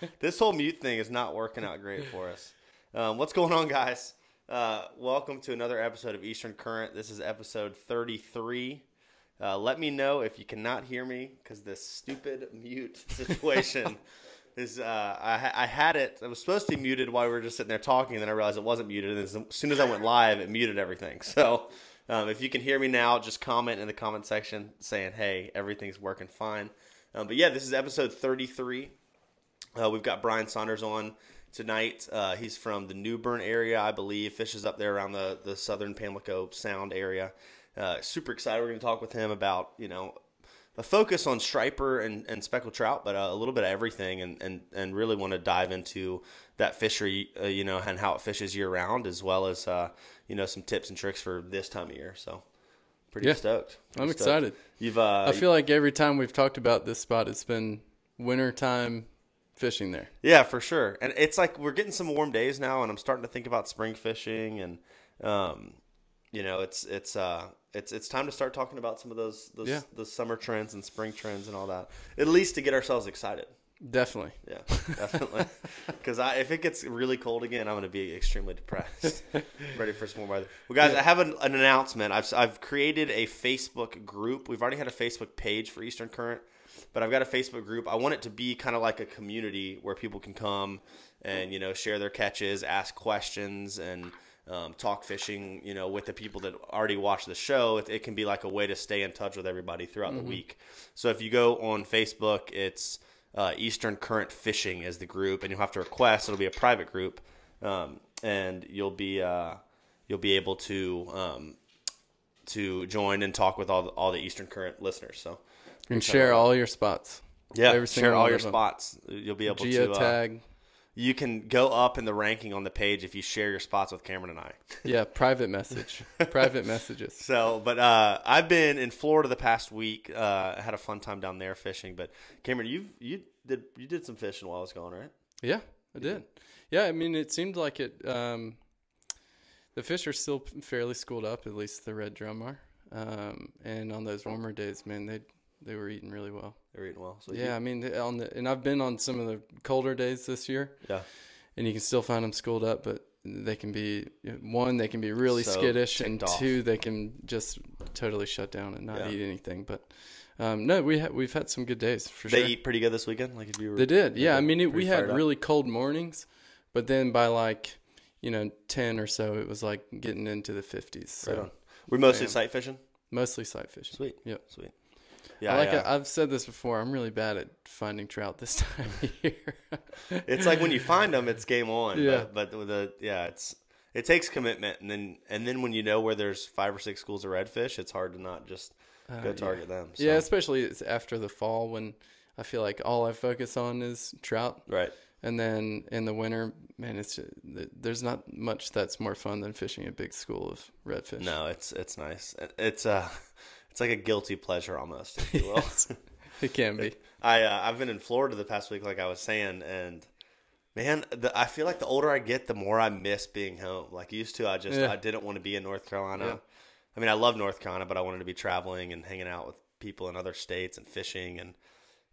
this whole mute thing is not working out great for us. Um, what's going on, guys? Uh, welcome to another episode of Eastern Current. This is episode 33. Uh, let me know if you cannot hear me because this stupid mute situation is. Uh, I, I had it. I was supposed to be muted while we were just sitting there talking, and then I realized it wasn't muted. And as soon as I went live, it muted everything. So um, if you can hear me now, just comment in the comment section saying, "Hey, everything's working fine." Um, but yeah, this is episode 33. Uh, we've got Brian Saunders on tonight. Uh, he's from the New Bern area, I believe. Fishes up there around the, the southern Pamlico Sound area. Uh, super excited. We're going to talk with him about, you know, a focus on striper and, and speckled trout, but uh, a little bit of everything, and, and, and really want to dive into that fishery, uh, you know, and how it fishes year round, as well as, uh, you know, some tips and tricks for this time of year. So pretty Yeah. stoked. Pretty I'm stoked. excited. You've, uh, I feel like every time we've talked about this spot, it's been wintertime fishing there. Yeah, for sure. And it's like we're getting some warm days now, and I'm starting to think about spring fishing, and um, you know, it's it's uh, it's it's time to start talking about some of those those, Yeah. those summer trends and spring trends and all that. At least to get ourselves excited. Definitely. Yeah, definitely. Because if it gets really cold again, I'm going to be extremely depressed. Ready for some more weather. Well, guys, I have an, an announcement. I've I've created a Facebook group. We've already had a Facebook page for Eastern Current, but I've got a Facebook group. I want it to be kind of like a community where people can come and you know share their catches, ask questions, and um, talk fishing. You know, with the people that already watch the show, it, it can be like a way to stay in touch with everybody throughout the week. So if you go on Facebook, it's uh, Eastern Current Fishing is the group, and you'll have to request. It'll be a private group, um, and you'll be uh, you'll be able to um, to join and talk with all the, all the Eastern Current listeners. So Can share all your spots. yeah, share all your spots. You'll be able to. Uh, Geotag. you can go up in the ranking on the page if you share your spots with Cameron and I. yeah, private message. private messages. So, but uh, I've been in Florida the past week. Uh, I had a fun time down there fishing. But Cameron, you you did you did some fishing while I was gone, right? Yeah, I did. Yeah, I mean, it seemed like it. Um, the fish are still fairly schooled up, at least the red drum are. Um, and on those warmer days, man, they they were eating really well. They're eating well. So Yeah, I mean, they- on the and I've been on some of the colder days this year, yeah. and you can still find them schooled up, but they can be one, they can be really So skittish, and off. two, they can just totally shut down and not Yeah. eat anything. But um, no, we ha- we've had some good days for They sure. eat pretty good this weekend. Like if you were, They did, yeah. I mean, it, we had up. really cold mornings, but then by like you know ten or so, it was like getting into the fifties. So Right on. We're mostly Bam. sight fishing. mostly sight fishing. Sweet. Yep. Sweet. Yeah. I like yeah. I've said this before. I'm really bad at finding trout this time of year. it's like when you find them, it's game on. Yeah. But, but the yeah, it's it takes commitment, and then and then when you know where there's five or six schools of redfish, it's hard to not just go Uh, yeah. target them. So. Yeah, especially it's after the fall when I feel like all I focus on is trout, Right. and then in the winter, man, it's there's not much that's more fun than fishing a big school of redfish. No, it's it's nice. It's uh it's like a guilty pleasure almost, if you will. it can be. I uh, I've been in Florida the past week, like I was saying, and man, the, I feel like the older I get, the more I miss being home. Like used to, I just Yeah. I didn't want to be in North Carolina. Yeah. I mean, I love North Carolina, but I wanted to be traveling and hanging out with people in other states and fishing and.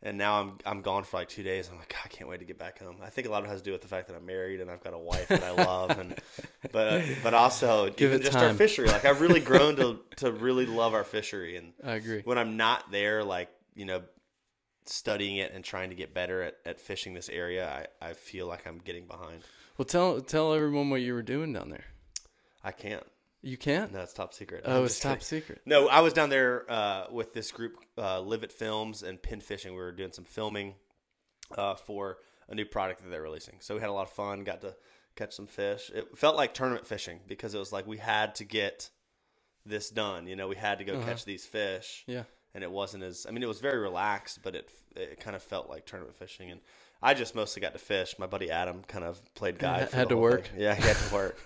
And now I'm I'm gone for like two days. I'm like, God, I can't wait to get back home. I think a lot of it has to do with the fact that I'm married and I've got a wife that I love, and but but also Give even just our fishery. Like I've really grown to to really love our fishery, and I agree. when I'm not there, like you know, studying it and trying to get better at, at fishing this area, I, I feel like I'm getting behind. Well, tell tell everyone what you were doing down there. I can't. You can't. No, it's top secret. oh, I'm it's top kidding. secret. No, I was down there uh, with this group, uh, Live It Films and Pin Fishing. We were doing some filming uh, for a new product that they're releasing. So we had a lot of fun. Got to catch some fish. It felt like tournament fishing because it was like we had to get this done. You know, we had to go Uh-huh. catch these fish. Yeah. and it wasn't as I mean it was very relaxed, but it it kind of felt like tournament fishing, and I just mostly got to fish. My buddy Adam kind of played guy. Had- for had the to work. thing. Yeah, he had to work.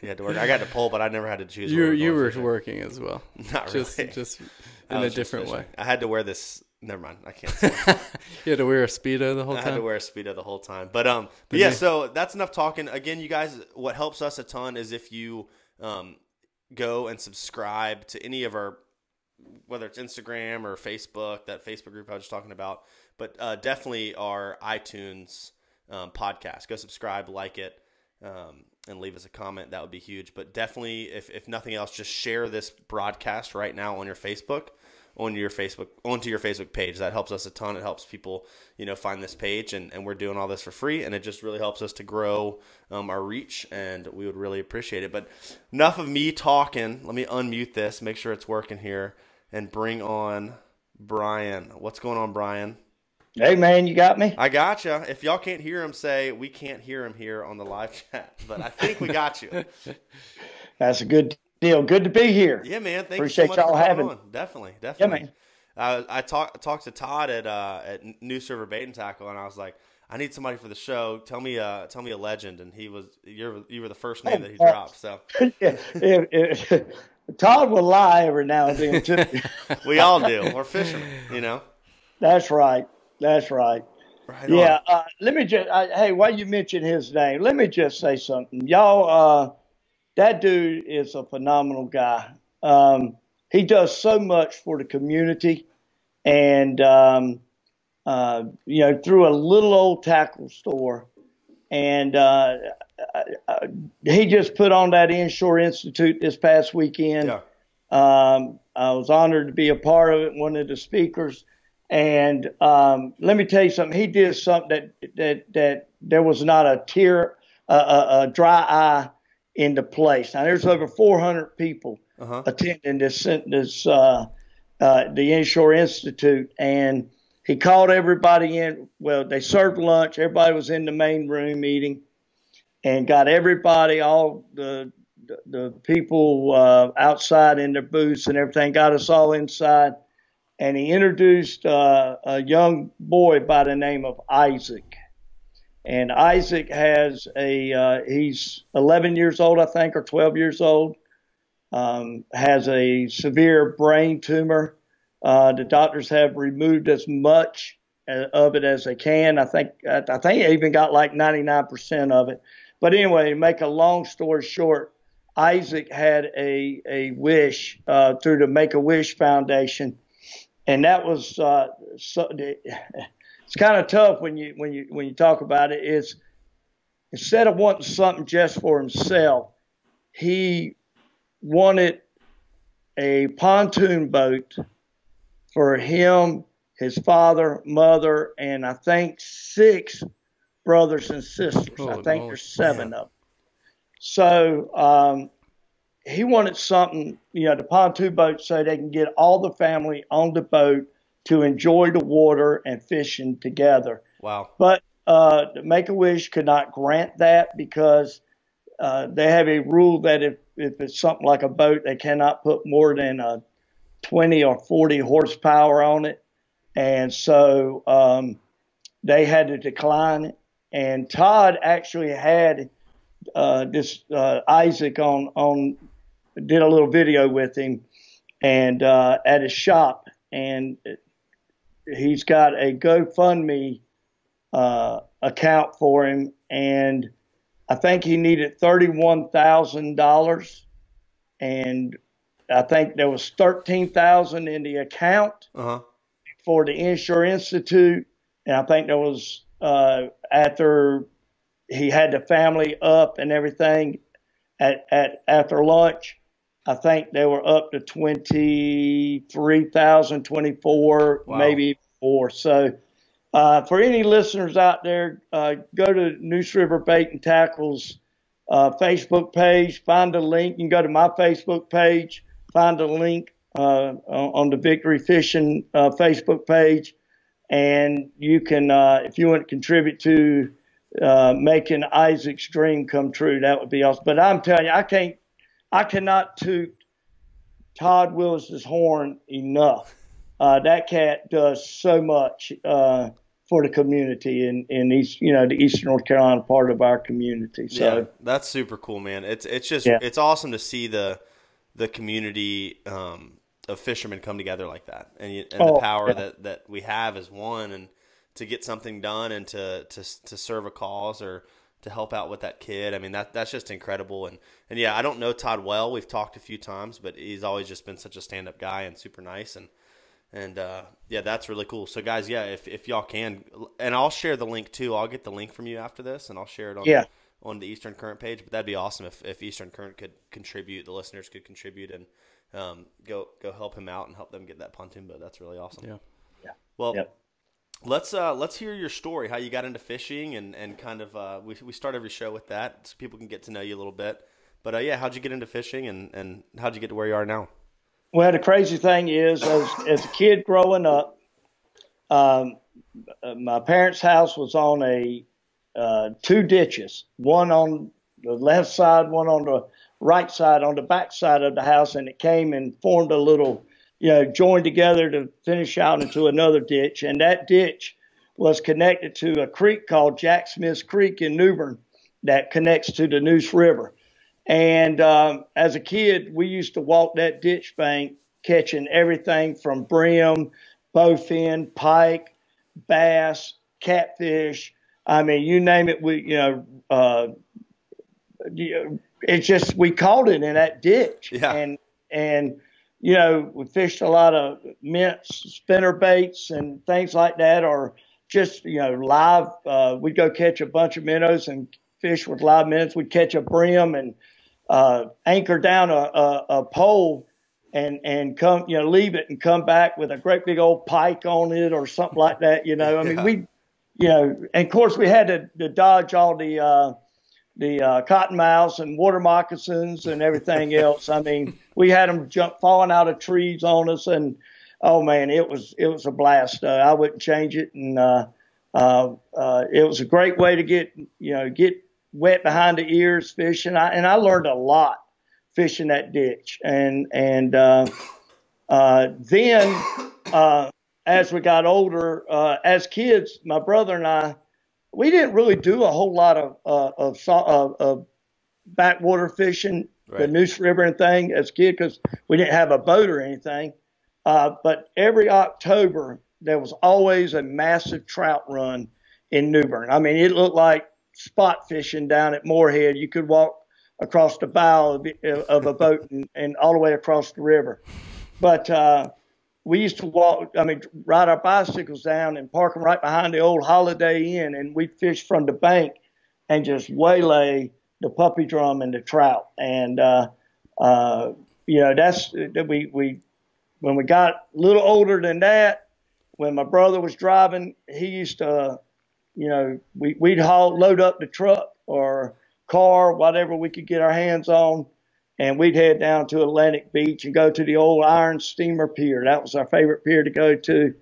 He had to work. I got to pull, but I never had to choose. You you were fishing. working as well. Not Just really. just I in a just different way. I had to wear this. Never mind. I can't. You had to wear a speedo the whole time. I had to wear a speedo the whole time. But um, but yeah. yeah. So that's enough talking. Again, you guys, what helps us a ton is if you um go and subscribe to any of our whether it's Instagram or Facebook, that Facebook group I was just talking about, but uh, definitely our iTunes um, podcast. Go subscribe, like it, um, and leave us a comment. That would be huge. But definitely, if, if nothing else, just share this broadcast right now on your Facebook on your Facebook onto your Facebook page. That helps us a ton. It helps people, you know, find this page, and, and we're doing all this for free, and it just really helps us to grow um, our reach, and we would really appreciate it. But enough of me talking. Let me unmute this, make sure it's working here, and bring on Brian. What's going on, Brian? Hey man, you got me. I got you. If y'all can't hear him, say we can't hear him here on the live chat, but I think we got you. That's a good deal. Good to be here. Yeah, man. Thank Appreciate you so much y'all for having. on. Definitely, definitely. man. Uh, I talked talked to Todd at uh, at Neuse River Bait and Tackle, and I was like, I need somebody for the show. Tell me, uh, tell me a legend, and he was you're you were the first name that he Oh, dropped. So Yeah, Todd will lie every now and then too. we all do. We're fishermen, you know. That's right. That's right. Right. Yeah. Uh, let me just. I, hey, while you mention his name, let me just say something, y'all. Uh, that dude is a phenomenal guy. Um, he does so much for the community, and um, uh, you know, through a little old tackle store, and uh, uh, he just put on that Inshore Institute this past weekend. Yeah. Um, I was honored to be a part of it, one of the speakers. And um, let me tell you something. He did something that that that there was not a tear, a, a, a dry eye in the place. Now there's over 400 people Uh-huh. attending this this uh, uh, the Inshore Institute, and he called everybody in. Well, they served lunch. Everybody was in the main room eating, and got everybody, all the the, the people uh, outside in their booths and everything, got us all inside. And he introduced uh, a young boy by the name of Isaac. And Isaac has a, uh, he's 11 years old, I think, or 12 years old, um, has a severe brain tumor. Uh, the doctors have removed as much uh, of it as they can. I think, I think he even got like 99% of it. But anyway, to make a long story short, Isaac had a, a wish uh, through the Make a Wish Foundation. And that was uh, so, it's kind of tough when you when you when you talk about it. Is instead of wanting something just for himself, he wanted a pontoon boat for him, his father, mother, and I think six brothers and sisters. I think there's seven of them. So um, he wanted something, you know, the pontoon boat so they can get all the family on the boat to enjoy the water and fishing together. Wow. But uh, Make a Wish could not grant that because uh, they have a rule that if, if it's something like a boat, they cannot put more than a 20 or 40 horsepower on it. And so um, they had to decline it. And Todd actually had uh, this uh, Isaac on on did a little video with him and uh, at his shop, and he's got a GoFundMe uh, account for him, and I think he needed thirty-one thousand dollars, and I think there was thirteen thousand in the account Uh huh. for the Inshore Institute, and I think there was uh, after he had the family up and everything at, at after lunch. I think they were up to twenty three thousand, twenty four, Wow. maybe more. So, uh, for any listeners out there, uh, go to Neuse River Bait and Tackles uh, Facebook page, find a link. You can go to my Facebook page, find a link uh, on on the Victory Fishing uh, Facebook page, and you can, uh, if you want to contribute to uh, making Isaac's dream come true, that would be awesome. But I'm telling you, I can't, I cannot toot Todd Willis's horn enough. Uh, that cat does so much uh, for the community in in East, you know, the Eastern North Carolina part of our community. So. yeah, that's super cool, man. It's it's just Yeah. it's awesome to see the the community um, of fishermen come together like that, and and the Oh, power yeah. that, that we have as one, and to get something done, and to to to serve a cause or to help out with that kid. I mean that that's just incredible, and and yeah, I don't know Todd well. We've talked a few times, but he's always just been such a stand up guy and super nice, and And uh, yeah, that's really cool. So guys, yeah, if, if y'all can, and I'll share the link too. I'll get the link from you after this, and I'll share it on Yeah. on the Eastern Current page. But that'd be awesome if, if Eastern Current could contribute, the listeners could contribute, and um, go go help him out and help them get that pontoon boat. That's really awesome. Yeah. Yeah. Well, Yep. Let's uh, let's hear your story, how you got into fishing, and and kind of uh, we we start every show with that, so people can get to know you a little bit. But uh, yeah, how'd you get into fishing, and and how'd you get to where you are now? Well, the crazy thing is, as, as a kid growing up, um, my parents' house was on a uh, two ditches, one on the left side, one on the right side, on the back side of the house, and it came and formed a little, you know, joined together to finish out into another ditch. And that ditch was connected to a creek called Jack Smith's Creek in New Bern that connects to the Neuse River. And um, as a kid, we used to walk that ditch bank catching everything from brim, bowfin, pike, bass, catfish. I mean, you name it. We, you know, uh, it's just we caught it in that ditch. Yeah. And and you know, we fished a lot of mints, spinner baits, and things like that, or just you know, live. Uh, we'd go catch a bunch of minnows and fish with live minnows. We'd catch a brim and uh, anchor down a, a, a pole and and come you know leave it and come back with a great big old pike on it or something like that. You know, I mean Yeah. we, you know, and of course we had to, to dodge all the uh, the uh, cottonmouths and water moccasins and everything else. I mean, we had them jump falling out of trees on us, and oh man, it was it was a blast. Uh, I wouldn't change it, and uh, uh, uh, it was a great way to get you know get wet behind the ears fishing. I, and I learned a lot fishing that ditch, and and uh, uh, then uh, as we got older, uh, as kids, my brother and I, we didn't really do a whole lot of uh, of, of, of backwater fishing, the Right. Neuse River and thing as a kid because we didn't have a boat or anything. Uh, but every October there was always a massive trout run in New Bern. I mean, it looked like spot fishing down at Morehead. You could walk across the bow of, of a boat and, and all the way across the river. But uh, we used to walk, I mean, ride our bicycles down and park them right behind the old Holiday Inn, and we'd fish from the bank and just waylay the puppy drum and the trout. And, uh, uh, you know, that's, that we, we, when we got a little older than that, when my brother was driving, he used to, you know, we, we'd haul, load up the truck or car, whatever we could get our hands on, and we'd head down to Atlantic Beach and go to the old Iron Steamer Pier. That was our favorite pier to go to.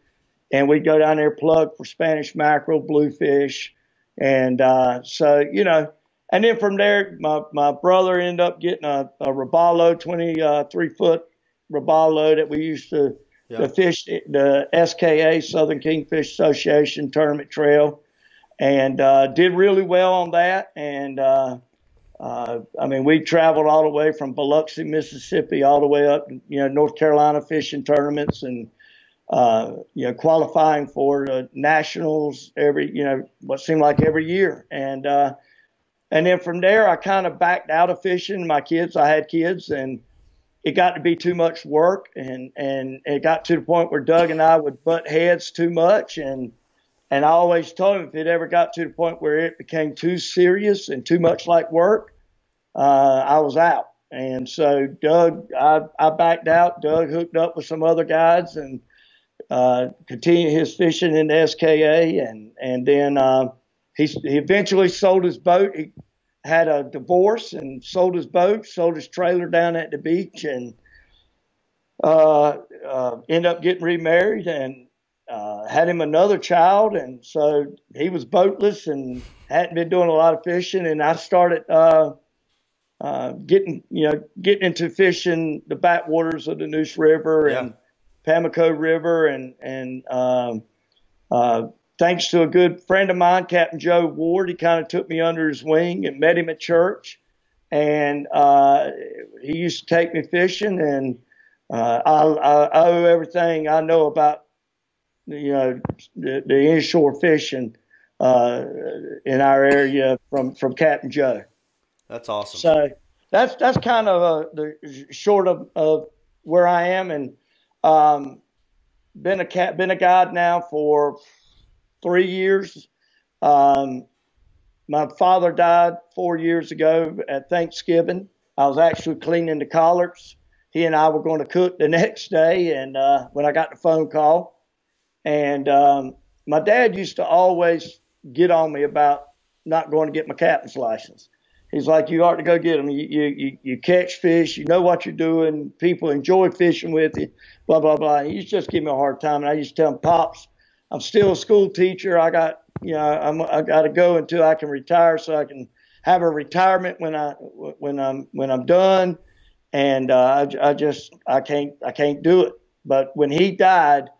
And we'd go down there, plug for Spanish mackerel, bluefish. And uh, so, you know, and then from there, my, my brother ended up getting a, a Robalo, 23 foot Robalo that we used to, Yeah. to fish the SKA, Southern Kingfish Association Tournament Trail and uh, did really well on that. And uh, uh, I mean, we traveled all the way from Biloxi, Mississippi, all the way up, you know, North Carolina fishing tournaments, and uh, you know, qualifying for the nationals every, you know, what seemed like every year. And uh, and then from there, I kind of backed out of fishing. My kids, I had kids, and it got to be too much work, and and it got to the point where Doug and I would butt heads too much, and and I always told him if it ever got to the point where it became too serious and too much like work, uh, I was out. And so Doug, I, I backed out. Doug hooked up with some other guys and uh, continued his fishing in the SKA. And and then uh, he he eventually sold his boat. He had a divorce and sold his boat, sold his trailer down at the beach, and uh, uh, ended up getting remarried and uh, had him another child, and so he was boatless and hadn't been doing a lot of fishing. And I started uh, uh, getting, you know, getting into fishing the backwaters of the Neuse River and Pamlico River, and and um, uh, thanks to a good friend of mine, Captain Joe Ward, he kind of took me under his wing and met him at church, and uh, he used to take me fishing, and uh, I, I owe everything I know about you know, the, the inshore fishing uh, in our area from from Captain Joe. That's awesome. So that's that's kind of uh, the short of, of where I am, and um, been a cat, been a guide now for three years. Um, my father died four years ago at Thanksgiving. I was actually cleaning the collards. He and I were going to cook the next day, and uh, when I got the phone call, and um, my dad used to always get on me about not going to get my captain's license. He's like, you ought to go get them. You, you, you catch fish. You know what you're doing. People enjoy fishing with you. Blah blah blah. He to just give me a hard time, and I used to tell him, pops, I'm still a school teacher. I got you know I'm I got to go until I can retire, so I can have a retirement when I when I'm when I'm done. And uh, I, I just I can't I can't do it. But when he died,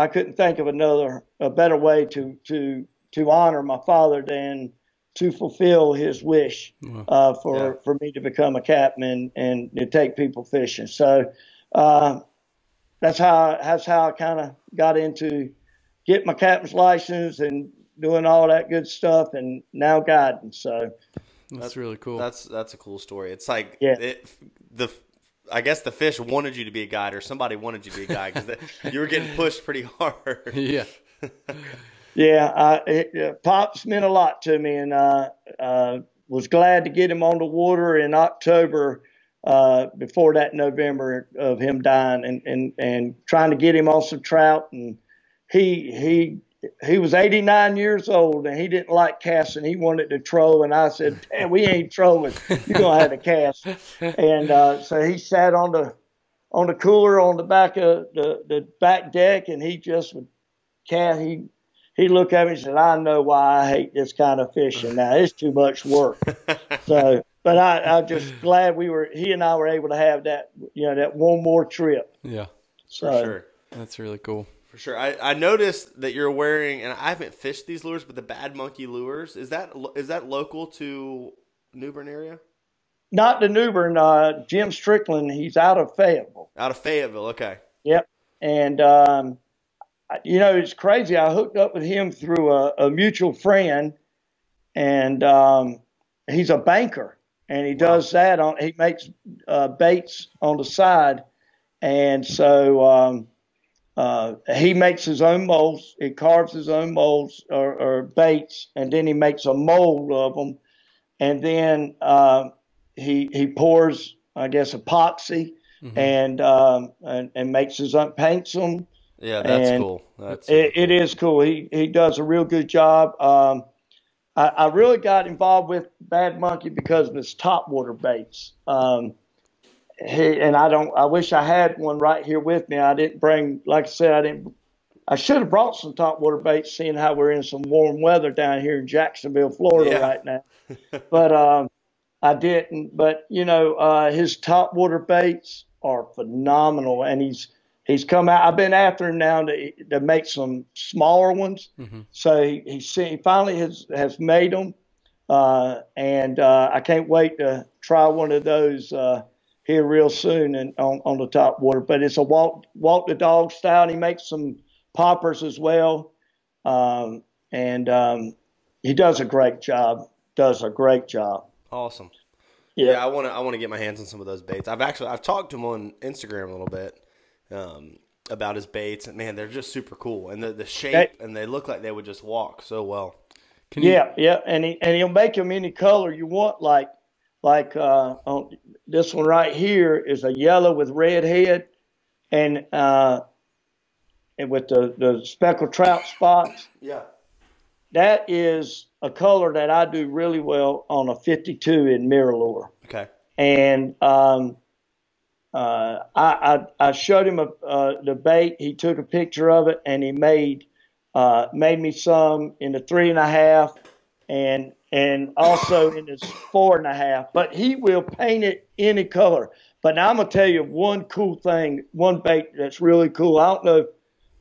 I couldn't think of another a better way to to to honor my father than to fulfill his wish uh, for yeah. for me to become a captain and, and to take people fishing. So uh, that's how that's how I kind of got into get my captain's license and doing all that good stuff, and now guiding. So that's, that's really cool. That's that's a cool story. It's like yeah. It, the I guess the fish wanted you to be a guide, or somebody wanted you to be a guide because you were getting pushed pretty hard. Yeah. Yeah, uh, it, uh, Pops meant a lot to me, and uh, uh, was glad to get him on the water in October uh, before that November of him dying, and, and, and trying to get him on some trout. And he he he was 89 years old, and he didn't like casting. He wanted to troll, and I said, "Man, we ain't trolling. You're gonna have to cast." And uh, so he sat on the on the cooler on the back of the the back deck, and he just would cast. He he looked at me and said, I know why I hate this kind of fishing now. It's too much work. so, but I, I'm just glad we were, he and I were able to have that, you know, that one more trip. Yeah. So, For sure. That's really cool. For sure. I, I noticed that you're wearing, and I haven't fished these lures, but the Bad Monkey lures, is that, is that local to New Bern area? Not the New Bern. Uh, Jim Strickland, he's out of Fayetteville. Out of Fayetteville. Okay. Yep. And, um, you know, it's crazy. I hooked up with him through a, a mutual friend, and um, he's a banker, and he does wow. that on. He makes uh, baits on the side, and so um, uh, he makes his own molds. He carves his own molds or, or, baits, and then he makes a mold of them, and then uh, he he pours, I guess, epoxy. Mm-hmm. And, um, and and makes his own paints them yeah, that's and cool. That's it, cool. it is cool. He he does a real good job. Um, I, I, really got involved with Bad Monkey because of his top water baits. Um, he, and I don't. I wish I had one right here with me. I didn't bring. Like I said, I didn't. I should have brought some top water baits, seeing how we're in some warm weather down here in Jacksonville, Florida, yeah. right now. but um, I didn't. But you know, uh, his top water baits are phenomenal, and he's he's come out. I've been after him now to, to make some smaller ones. Mm-hmm. So he, he, he finally has, has made them. Uh, and uh, I can't wait to try one of those uh, here real soon and on, on the top water. But it's a walk walk the dog style. And he makes some poppers as well, um, and um, he does a great job. Does a great job. Awesome. Yeah, yeah I want to I want to get my hands on some of those baits. I've actually I've talked to him on Instagram a little bit um, about his baits. And man, they're just super cool, and the the shape, and they look like they would just walk so well. Can yeah, you... yeah, and he and he'll make them any color you want. Like like uh, on, this one right here is a yellow with red head, and uh, and with the the speckled trout spots. Yeah, that is a color that I do really well on a 52M MirrOlure. Okay. And um, uh, I, I, I showed him a, uh, the bait. He took a picture of it and he made uh, made me some in the three and a half and and also in his four and a half. But he will paint it any color. But now I'm gonna tell you one cool thing, one bait that's really cool. I don't know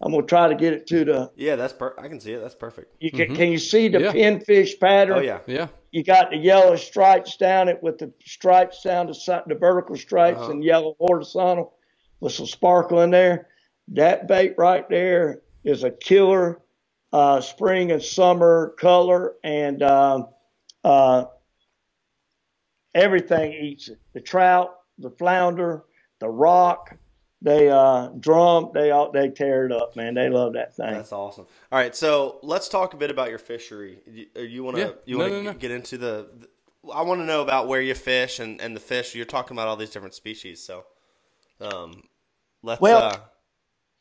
I'm gonna try to get it to the. Yeah, that's per. I can see it. That's perfect. You can. Mm-hmm. Can you see the yeah. pinfish pattern? Oh yeah, yeah. You got the yellow stripes down it with the stripes down the the vertical stripes uh-huh. and yellow horizontal with some sparkle in there. That bait right there is a killer uh, spring and summer color, and um, uh, everything eats it. The trout, the flounder, the rock, they uh, drum, they all they tear it up, man. They love that thing. That's awesome. All right, so let's talk a bit about your fishery. You, you want to Yeah. you want to no, no. get into the, the I want to know about where you fish and, and the fish. You're talking about all these different species, so um, let's Well- uh,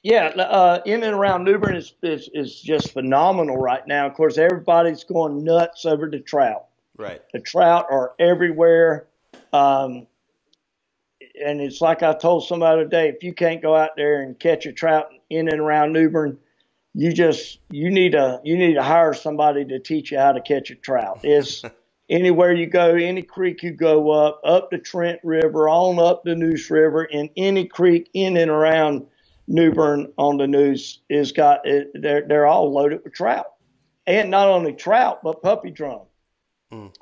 Yeah, uh, in and around New Bern is, is is just phenomenal right now. Of course, everybody's going nuts over the trout. Right. The trout are everywhere. Um, and it's like I told somebody today, if you can't go out there and catch a trout in and around New Bern, you just you need a you need to hire somebody to teach you how to catch a trout. It's anywhere you go, any creek you go up, up the Trent River, on up the Neuse River, in any creek in and around New Bern on the Neuse is got it, they're they're all loaded with trout, and not only trout but puppy drum.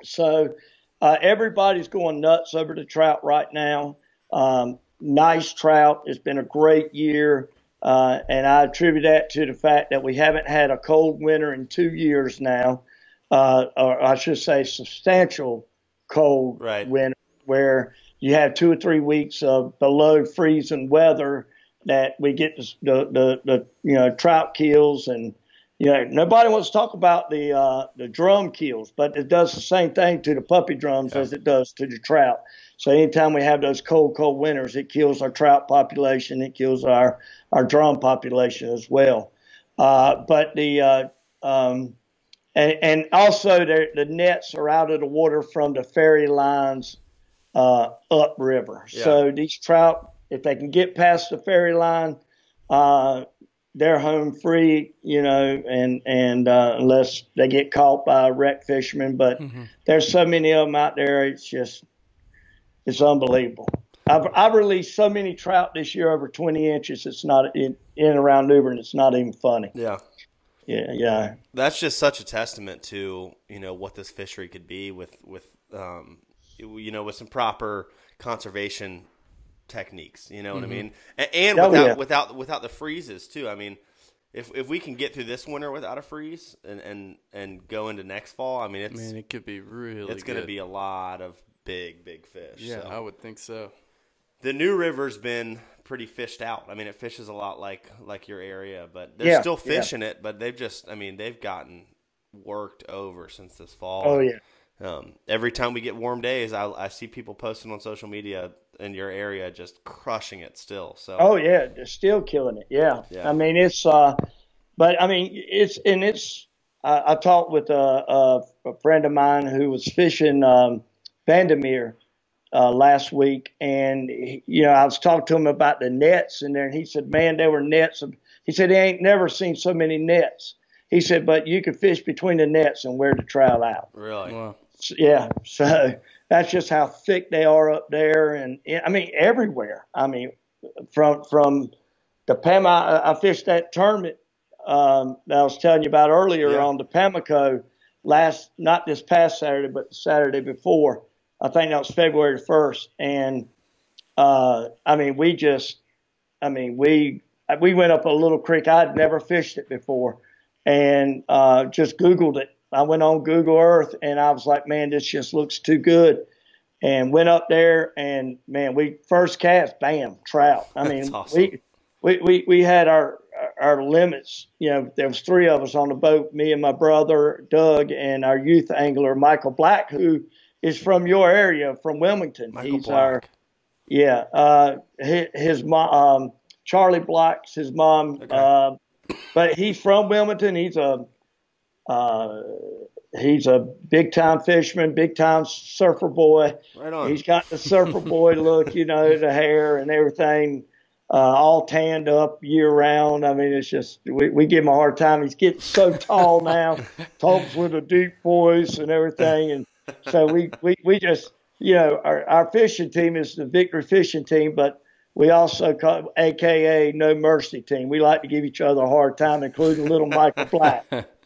So uh, everybody's going nuts over the trout right now. Um, nice trout. It's been a great year. Uh, and I attribute that to the fact that we haven't had a cold winter in two years now, uh, or I should say, substantial cold Right. winter where you have two or three weeks of below freezing weather that we get the, the, the, the you know trout kills and you know nobody wants to talk about the uh, the drum kills, but it does the same thing to the puppy drums as it does to the trout. So anytime we have those cold, cold winters, it kills our trout population. It kills our our drum population as well. Uh, but the uh, um, and, and also the, the nets are out of the water from the ferry lines uh, upriver. Yeah. So these trout, if they can get past the ferry line, uh, they're home free, you know, and and uh, unless they get caught by a rec fisherman. But there's so many of them out there. It's just it's unbelievable. I've I've released so many trout this year over 20 inches. It's not in in and around New Bern. It's not even funny. Yeah. Yeah, yeah. That's just such a testament to you know what this fishery could be with with um, you know with some proper conservation techniques. You know what I mean? And, and Oh, without yeah. without without the freezes too. I mean, if if we can get through this winter without a freeze and and and go into next fall, I mean it's Man, it could be really. it's going to be a lot of big big fish. Yeah, so. I would think so. the new river's been pretty fished out. I mean, it fishes a lot like like your area, but they're Yeah, still yeah. fishing it. But they've just, I mean, they've gotten worked over since this fall. Oh yeah. Um, every time we get warm days, I, I see people posting on social media in your area just crushing it still. So Oh yeah, they're still killing it. Yeah. Yeah. I mean it's uh, but I mean it's and it's. I, I talked with a, a, a friend of mine who was fishing um, Vandemere uh, last week, and he, you know I was talking to him about the nets in there, and he said, "Man, there were nets." Of, he said he ain't never seen so many nets. He said, "But you could fish between the nets and wear the trout out." really, Wow. S- yeah so that's just how thick they are up there and i mean everywhere. I mean from from the pam i, I fished that tournament um, that i was telling you about earlier Yeah. on the pamlico last not this past saturday but the saturday before. I think that was february 1st and uh, i mean we just i mean we we went up a little creek. I'd never fished it before. And uh, just googled it I went on Google Earth and I was like, man, this just looks too good. And went up there and man, we first cast, bam, trout. I mean, awesome. we, we, we, we had our, our limits. You know, there was three of us on the boat, me and my brother, Doug, and our youth angler, Michael Black, who is from your area, from Wilmington. Michael He's our, Black. yeah, uh, his, his mom, um, Charlie Black's his mom, Okay. uh, but he's from Wilmington. He's a uh, he's a big time fisherman, big time surfer boy. right on. He's got the surfer boy look, you know, the hair and everything, uh, all tanned up year round. I mean, it's just we, we give him a hard time. He's getting so tall now, talks with a deep voice and everything, and so we we, we just you know our, our fishing team is the Victory Fishing Team, but we also call AKA No Mercy Team. We like to give each other a hard time, including little Michael Black.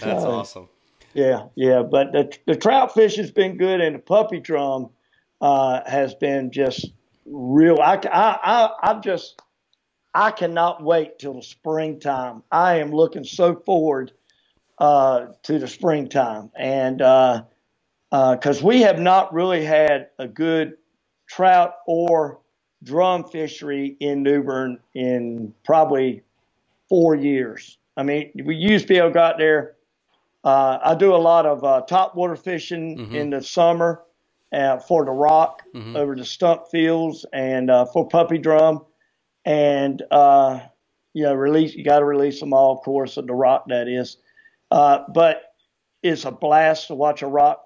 That's awesome. Yeah, yeah, but the the trout fish has been good, and the puppy drum uh, has been just real. I, I, I, I'm just, I cannot wait till the springtime. I am looking so forward uh, to the springtime, and because uh, uh we have not really had a good trout or drum fishery in New Bern in probably four years. I mean, we used to be able to go out there. Uh, I do a lot of uh, top water fishing Mhm. in the summer uh, for the rock Mhm. over the stump fields and uh, for puppy drum. And, uh, you know, release, you got to release them all, of course, of the rock that is. Uh, but it's a blast to watch a rock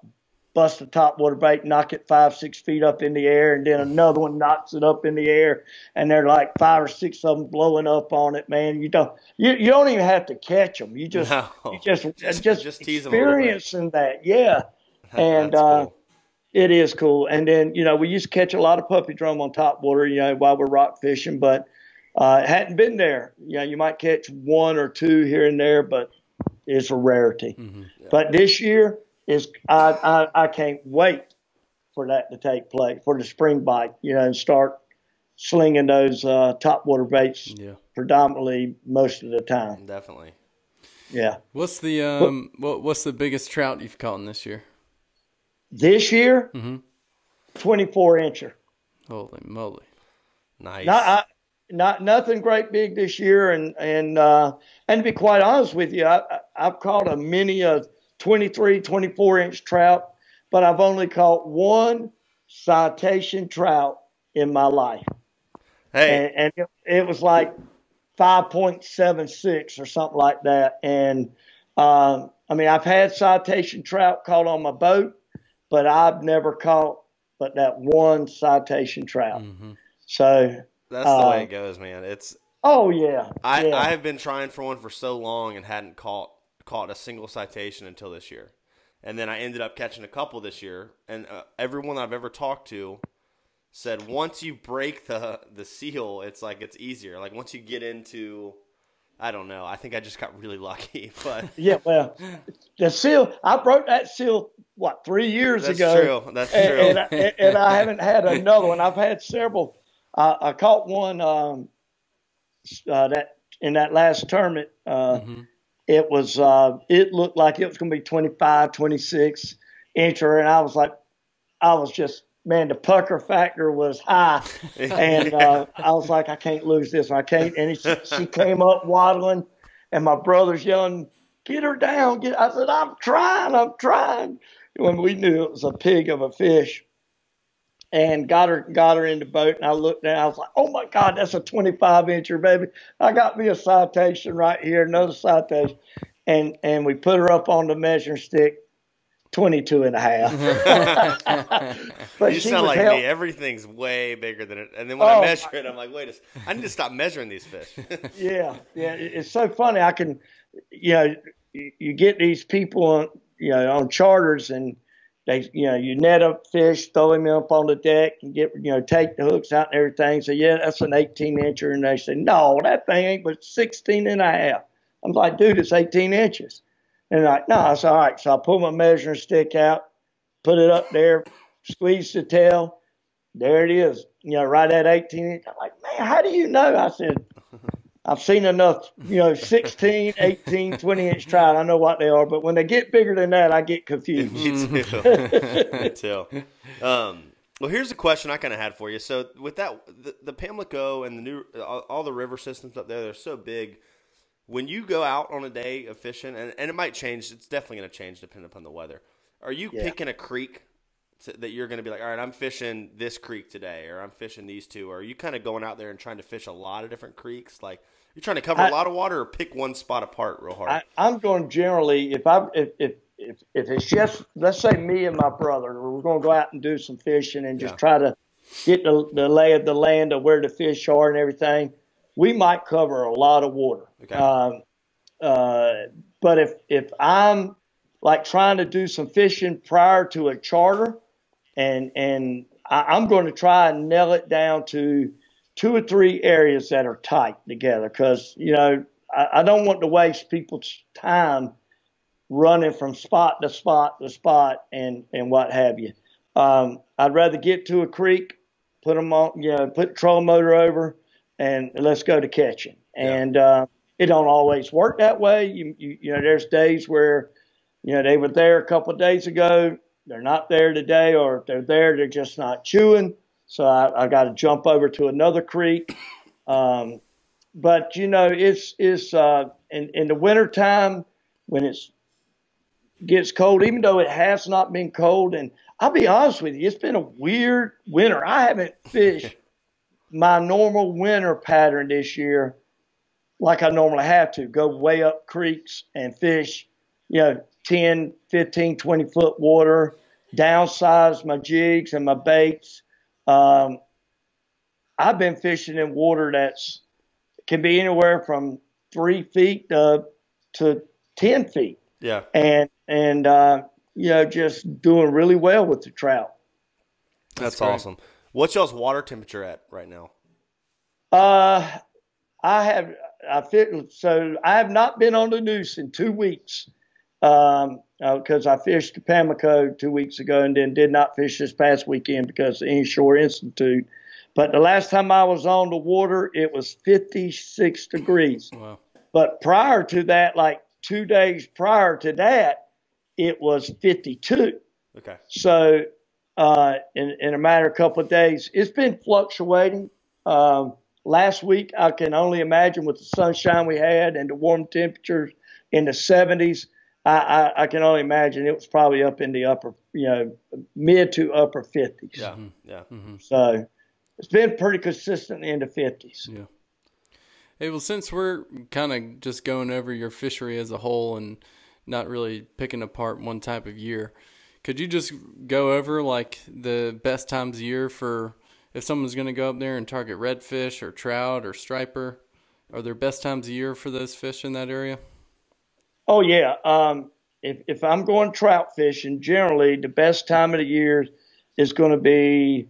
bust a top water bait, knock it five, six feet up in the air, and then another one knocks it up in the air, and they're like five or six of them blowing up on it. Man, you don't you, you don't even have to catch them. You just No. you just Just- just, just tease 'em a experiencing that. Yeah, and, uh, cool. it is cool. And then you know we used to catch a lot of puppy drum on top water, you know, while we're rock fishing, but uh, it hadn't been there. You know, you might catch one or two here and there, but it's a rarity. Mhm. But this year is I, I I can't wait for that to take place for the spring bite, you know, and start slinging those uh, top water baits Yeah. predominantly most of the time. Definitely. Yeah. What's the um what what's the biggest trout you've caught in this year? This year, Mm-hmm. 24 incher. Holy moly. Nice. Not I, not nothing great big this year, and and uh, and to be quite honest with you, I, I- I've caught a many a 23, 24 inch trout, but I've only caught one citation trout in my life, hey, and, and it, it was like 5.76 or something like that. And um, I mean, I've had citation trout caught on my boat, but I've never caught but that one citation trout. hmm So, that's the way uh, it goes, man. It's oh yeah, I, yeah. I have been trying for one for so long and hadn't caught caught a single citation until this year, and then I ended up catching a couple this year. And uh, everyone I've ever talked to said once you break the the seal, it's like it's easier. Like once you get into, I don't know. I think I just got really lucky, but Yeah, well, the seal. I broke that seal what three years ago. that's ago, true. That's and, true. and, I, and I haven't had another one. I've had several. Uh, I caught one um, uh, that in that last tournament. Uh, hmm It was. Uh, it looked like it was going to be 25, 26 incher, and I was like, I was just man. The pucker factor was high, and uh, I was like, I can't lose this. I can't. And she, she came up waddling, and my brother's yelling, "Get her down!" Get. I said, "I'm trying. I'm trying." When we knew it was a pig of a fish, and got her got her in the boat, and I looked down. I was like, "Oh my God, that's a 25 incher, baby!" I got me a citation right here, another citation, and and we put her up on the measuring stick. 22 and a half. but you sound like held- me. Everything's way bigger than it. And then when Oh, I measure it, I'm like, wait a s I need to stop measuring these fish. yeah, yeah. It's so funny. I can, you know, you, you get these people on, you know, on charters and they, you know, you net a fish, throw him up on the deck and get, you know, take the hooks out and everything. Say, yeah, that's an 18 incher. And they say, no, that thing ain't but 16 and a half. I'm like, dude, it's 18 inches. And like, no, I said, all right. So I pull my measuring stick out, put it up there, squeeze the tail. There it is, you know, right at 18 inches. I'm like, man, how do you know? I said, I've seen enough, you know, 16, 18, 20 inch trout. I know what they are, but when they get bigger than that, I get confused. Me too. Me too. Um, well, here's a question I kind of had for you. So, with that, the, the Pamlico and the Neuse, all, all the river systems up there, they're so big. When you go out on a day of fishing, and, and it might change, it's definitely going to change depending upon the weather. Are you Yeah. picking a creek to, that you're going to be like, all right, I'm fishing this creek today, or I'm fishing these two? Or are you kind of going out there and trying to fish a lot of different creeks? Like, you're trying to cover a I- lot of water, or pick one spot apart real hard? I, I'm going generally if I if, if if if it's just let's say me and my brother, we're going to go out and do some fishing and just Yeah. try to get the the lay of the land of where the fish are and everything. We might cover a lot of water. Okay. Um, uh, but if if I'm like trying to do some fishing prior to a charter, and and I, I'm going to try and nail it down to two or three areas that are tight together because you know I, I don't want to waste people's time running from spot to spot to spot and and what have you. Um, I'd rather get to a creek, put them on, you know, put the trolling motor over, and let's go to catching. Yeah. And uh, it don't always work that way. You, you you know, there's days where you know they were there a couple of days ago, they're not there today, or if they're there, they're just not chewing. so I, I got to jump over to another creek. Um, but you know, it's it's uh, in in the wintertime when it's gets cold, even though it has not been cold. And I'll be honest with you, it's been a weird winter. I haven't fished my normal winter pattern this year like I normally have to. Go way up creeks and fish, you know, 10, 15, 20 foot water, downsize my jigs and my baits. Um, I've been fishing in water that's can be anywhere from three feet to, to 10 feet. Yeah. And, and, uh, you know, just doing really well with the trout. That's, That's awesome. What's y'all's water temperature at right now? Uh, I have, I fit, so I have not been on the Neuse in two weeks. Um, because I fished the Pamlico two weeks ago and then did not fish this past weekend because of the Inshore Institute. But the last time I was on the water, it was 56 degrees. Wow. But prior to that, like two days prior to that, it was 52. Okay. So, uh, in, in a matter of a couple of days, it's been fluctuating. Um, last week, I can only imagine with the sunshine we had and the warm temperatures in the 70s, I, I, I can only imagine it was probably up in the upper, you know, mid to upper 50s. Yeah. Mm-hmm. Yeah. Mm-hmm. So, it's been pretty consistent in the 50s. Yeah. Hey, well, since we're kind of just going over your fishery as a whole and not really picking apart one type of year, could you just go over like the best times of year for if someone's going to go up there and target redfish or trout or striper? Are there best times of year for those fish in that area? Oh yeah. Um, if if I'm going trout fishing, generally the best time of the year is going to be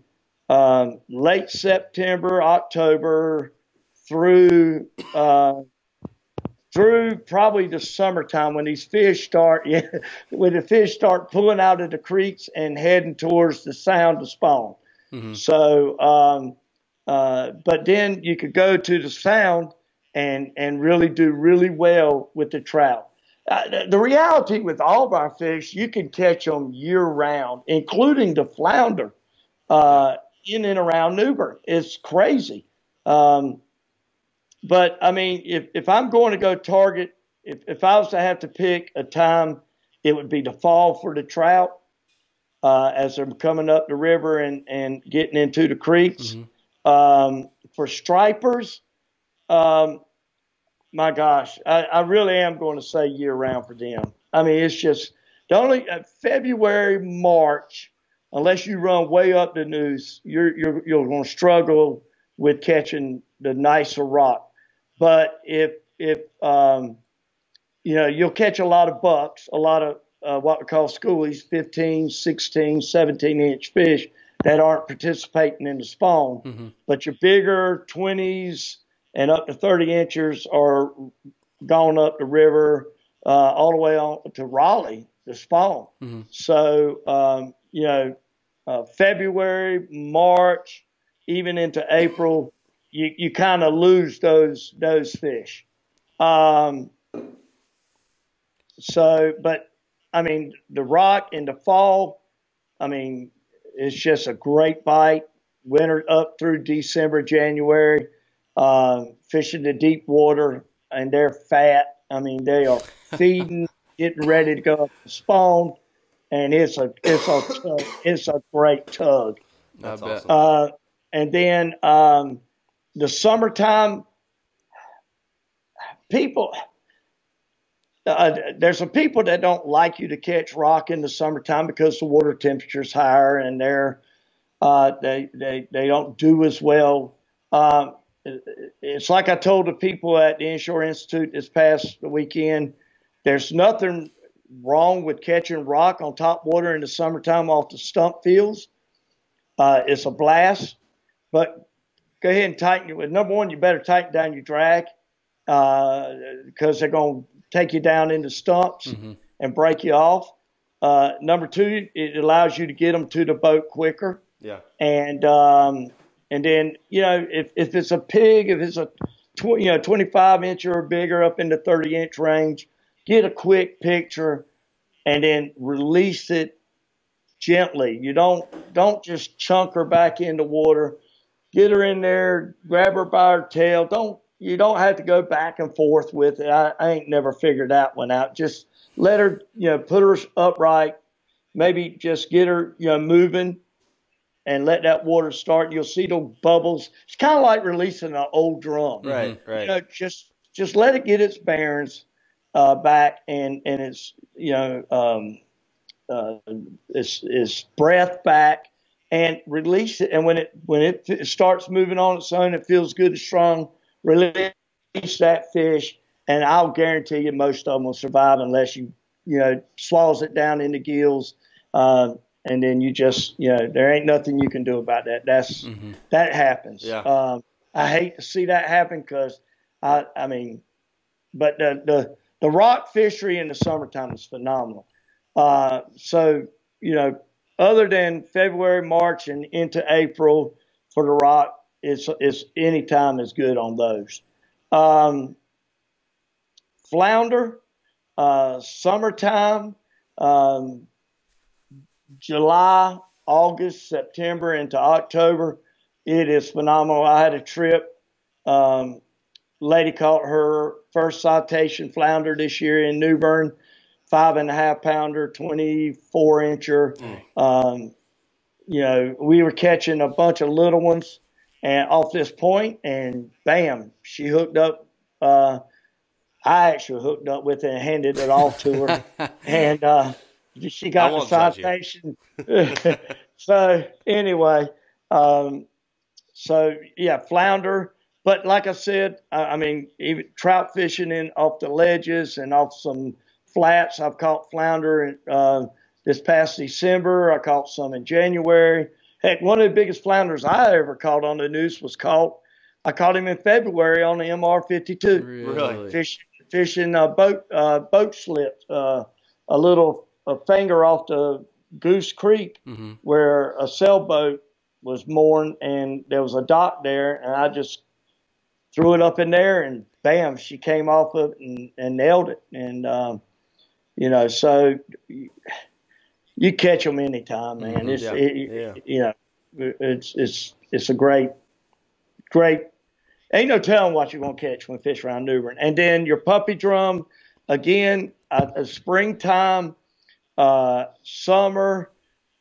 um, late September, October through uh, through probably the summertime when these fish start yeah, when the fish start pulling out of the creeks and heading towards the sound to spawn. So, um, uh, but then you could go to the sound and and really do really well with the trout. Uh, the, reality with all of our fish, you can catch them year round, including the flounder uh, in and around New Bern. It's crazy. Um, but I mean, if, if I'm going to go target, if, if I was to have to pick a time, it would be the fall for the trout uh, as they're coming up the river and, and getting into the creeks. Um, for stripers, um, my gosh, I, I really am going to say year round for them. I mean, it's just the only uh, February, March, unless you run way up the Neuse, you're you're you're going to struggle with catching the nicer rock. But if if um, you know, you'll catch a lot of bucks, a lot of uh, what we call schoolies, 15, 16, 17 inch fish that aren't participating in the spawn. But your bigger 20s and up to 30 inches are gone up the river uh, all the way on to Raleigh to spawn. So, um, you know, uh, February, March, even into April, you, you kind of lose those those fish. Um, so, but I mean, the rock in the fall, I mean, it's just a great bite. Winter up through December, January, uh, fishing the deep water, and they're fat. I mean, they are feeding, getting ready to go up to spawn, and it's a it's a tug, it's a great tug. That's I awesome. Uh, and then um, the summertime, people. Uh, there's some people that don't like you to catch rock in the summertime because the water temperature is higher and they're uh, they they they don't do as well. Um, it- it's like I told the people at the Inshore Institute this past weekend. There's nothing wrong with catching rock on top water in the summertime off the stump fields. Uh, it's a blast, but go ahead and tighten it. With number one, you better tighten down your drag because they're going to take you down into stumps and break you off. Uh, number two, it allows you to get them to the boat quicker. Yeah. And um, and then you know if, if it's a pig, if it's a tw- you know 25 inch or bigger up in the 30 inch range, get a quick picture and then release it gently. You don't don't just chunk her back into water. Get her in there, grab her by her tail. Don't you don't have to go back and forth with it. I, I ain't never figured that one out. Just let her, you know, put her upright. Maybe just get her, you know, moving and let that water start. You'll see those bubbles. It's kind of like releasing an old drum. Right, right. You know, just just let it get its bearings uh, back and and its you know um, uh, its its breath back and release it. And when it when it starts moving on its own, it feels good and strong. Release that fish, and I'll guarantee you most of them will survive unless you you know swallows it down in the gills. Uh, and then you just you know there ain't nothing you can do about that. That's mm-hmm. that happens. Yeah. Um, I hate to see that happen because I I mean, but the the the rock fishery in the summertime is phenomenal. Uh, so you know, other than February, March, and into April for the rock, it's it's any time is good on those. Um, flounder, uh, summertime. Um, July, August, September into October. It is phenomenal. I had a trip. Um, lady caught her first citation flounder this year in New Bern, five and a half pounder, 24 incher. Mm. Um, you know, we were catching a bunch of little ones and off this point, and bam, she hooked up. Uh, I actually hooked up with it and handed it off to her, and uh, she got the citation. so anyway, um, so yeah, flounder. But like I said, I, I mean, even trout fishing in off the ledges and off some flats. I've caught flounder uh, this past December. I caught some in January. Heck, one of the biggest flounders I ever caught on the Neuse was caught. I caught him in February on the MR52. Really? Fishing, fishing a boat, uh, boat slip, uh, a little a finger off the Goose Creek mm-hmm. where a sailboat was moored and there was a dock there, and I just threw it up in there and bam, she came off of it and, and nailed it. And um, you know, so you catch them anytime, man. Mm-hmm. It's yeah. It, yeah. you know, it's it's it's a great great. Ain't no telling what you're gonna catch when fish around New Bern. And then your puppy drum, again, a springtime uh, summer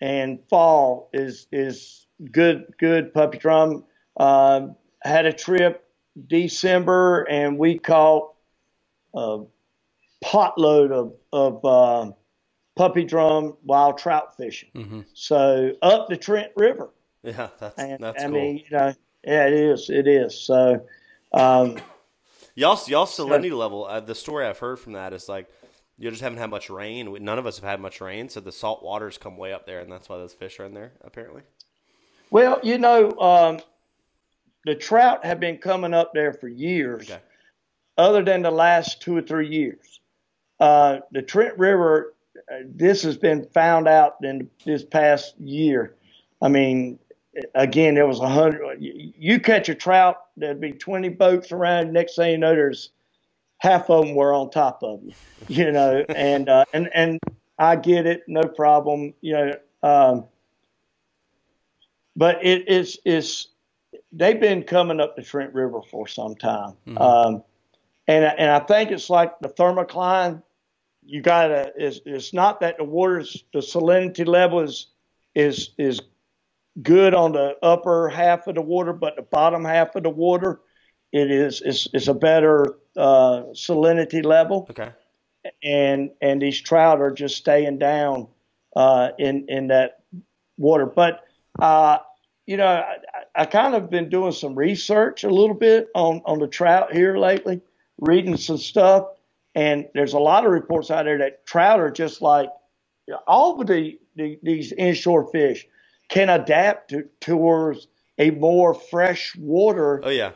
and fall is is good good puppy drum. Uh, had a trip December and we caught a potload of of uh, puppy drum wild trout fishing. Mm-hmm. So up the Trent River. Yeah, that's and, that's I cool. mean, you know, yeah, it is. It is. So. Um, y'all, y'all salinity level. Uh, the story I've heard from that is like you just haven't had much rain. None of us have had much rain, so the salt waters come way up there, and that's why those fish are in there. Apparently. Well, you know, um, the trout have been coming up there for years, okay. other than the last two or three years. Uh, the Trent River, uh, this has been found out in this past year. I mean, again, there was a hundred. You catch a trout, there'd be twenty boats around. Next thing you know, there's half of them were on top of you, you know, and uh, and and I get it, no problem, you know. Um, but it is is they've been coming up the Trent River for some time, mm-hmm. um, and and I think it's like the thermocline. You gotta it's, it's not that the water's the salinity level is is is good on the upper half of the water, but the bottom half of the water it is it's, it's a better uh, salinity level. Okay. And and these trout are just staying down uh, in in that water. But uh, you know, I, I kind of been doing some research a little bit on on the trout here lately, reading some stuff, and there's a lot of reports out there that trout are just like all of the, the these inshore fish can adapt to, towards a more fresh water. Oh yeah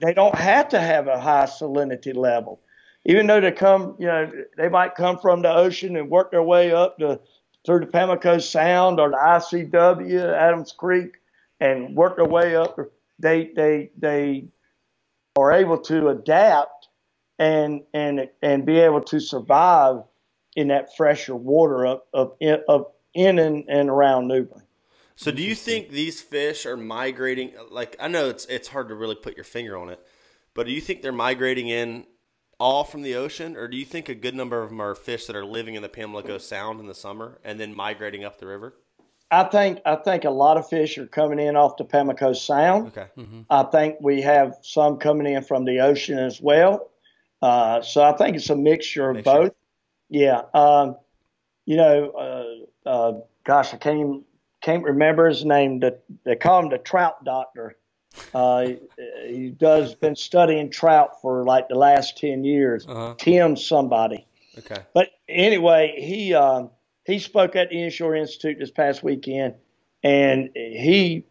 they don't have to have a high salinity level. Even though they come, you know, they might come from the ocean and work their way up to through the Pamlico Sound or the ICW, Adams Creek, and work their way up. They they they are able to adapt and and and be able to survive in that fresher water of of, of in and, and around New Bern. So do you think these fish are migrating? Like I know it's it's hard to really put your finger on it, but do you think they're migrating in all from the ocean, or do you think a good number of them are fish that are living in the Pamlico Sound in the summer and then migrating up the river? I think I think a lot of fish are coming in off the Pamlico Sound. Okay. I think we have some coming in from the ocean as well. Uh, so I think it's a mixture of Mixture. both. Yeah. Um, you know, uh, uh, gosh, I can't even, can't remember his name. The, they call him the trout doctor. Uh, he, does been studying trout for like the last ten years. Uh-huh. Tim somebody. Okay. But anyway, he um, he spoke at the Inshore Institute this past weekend, and he,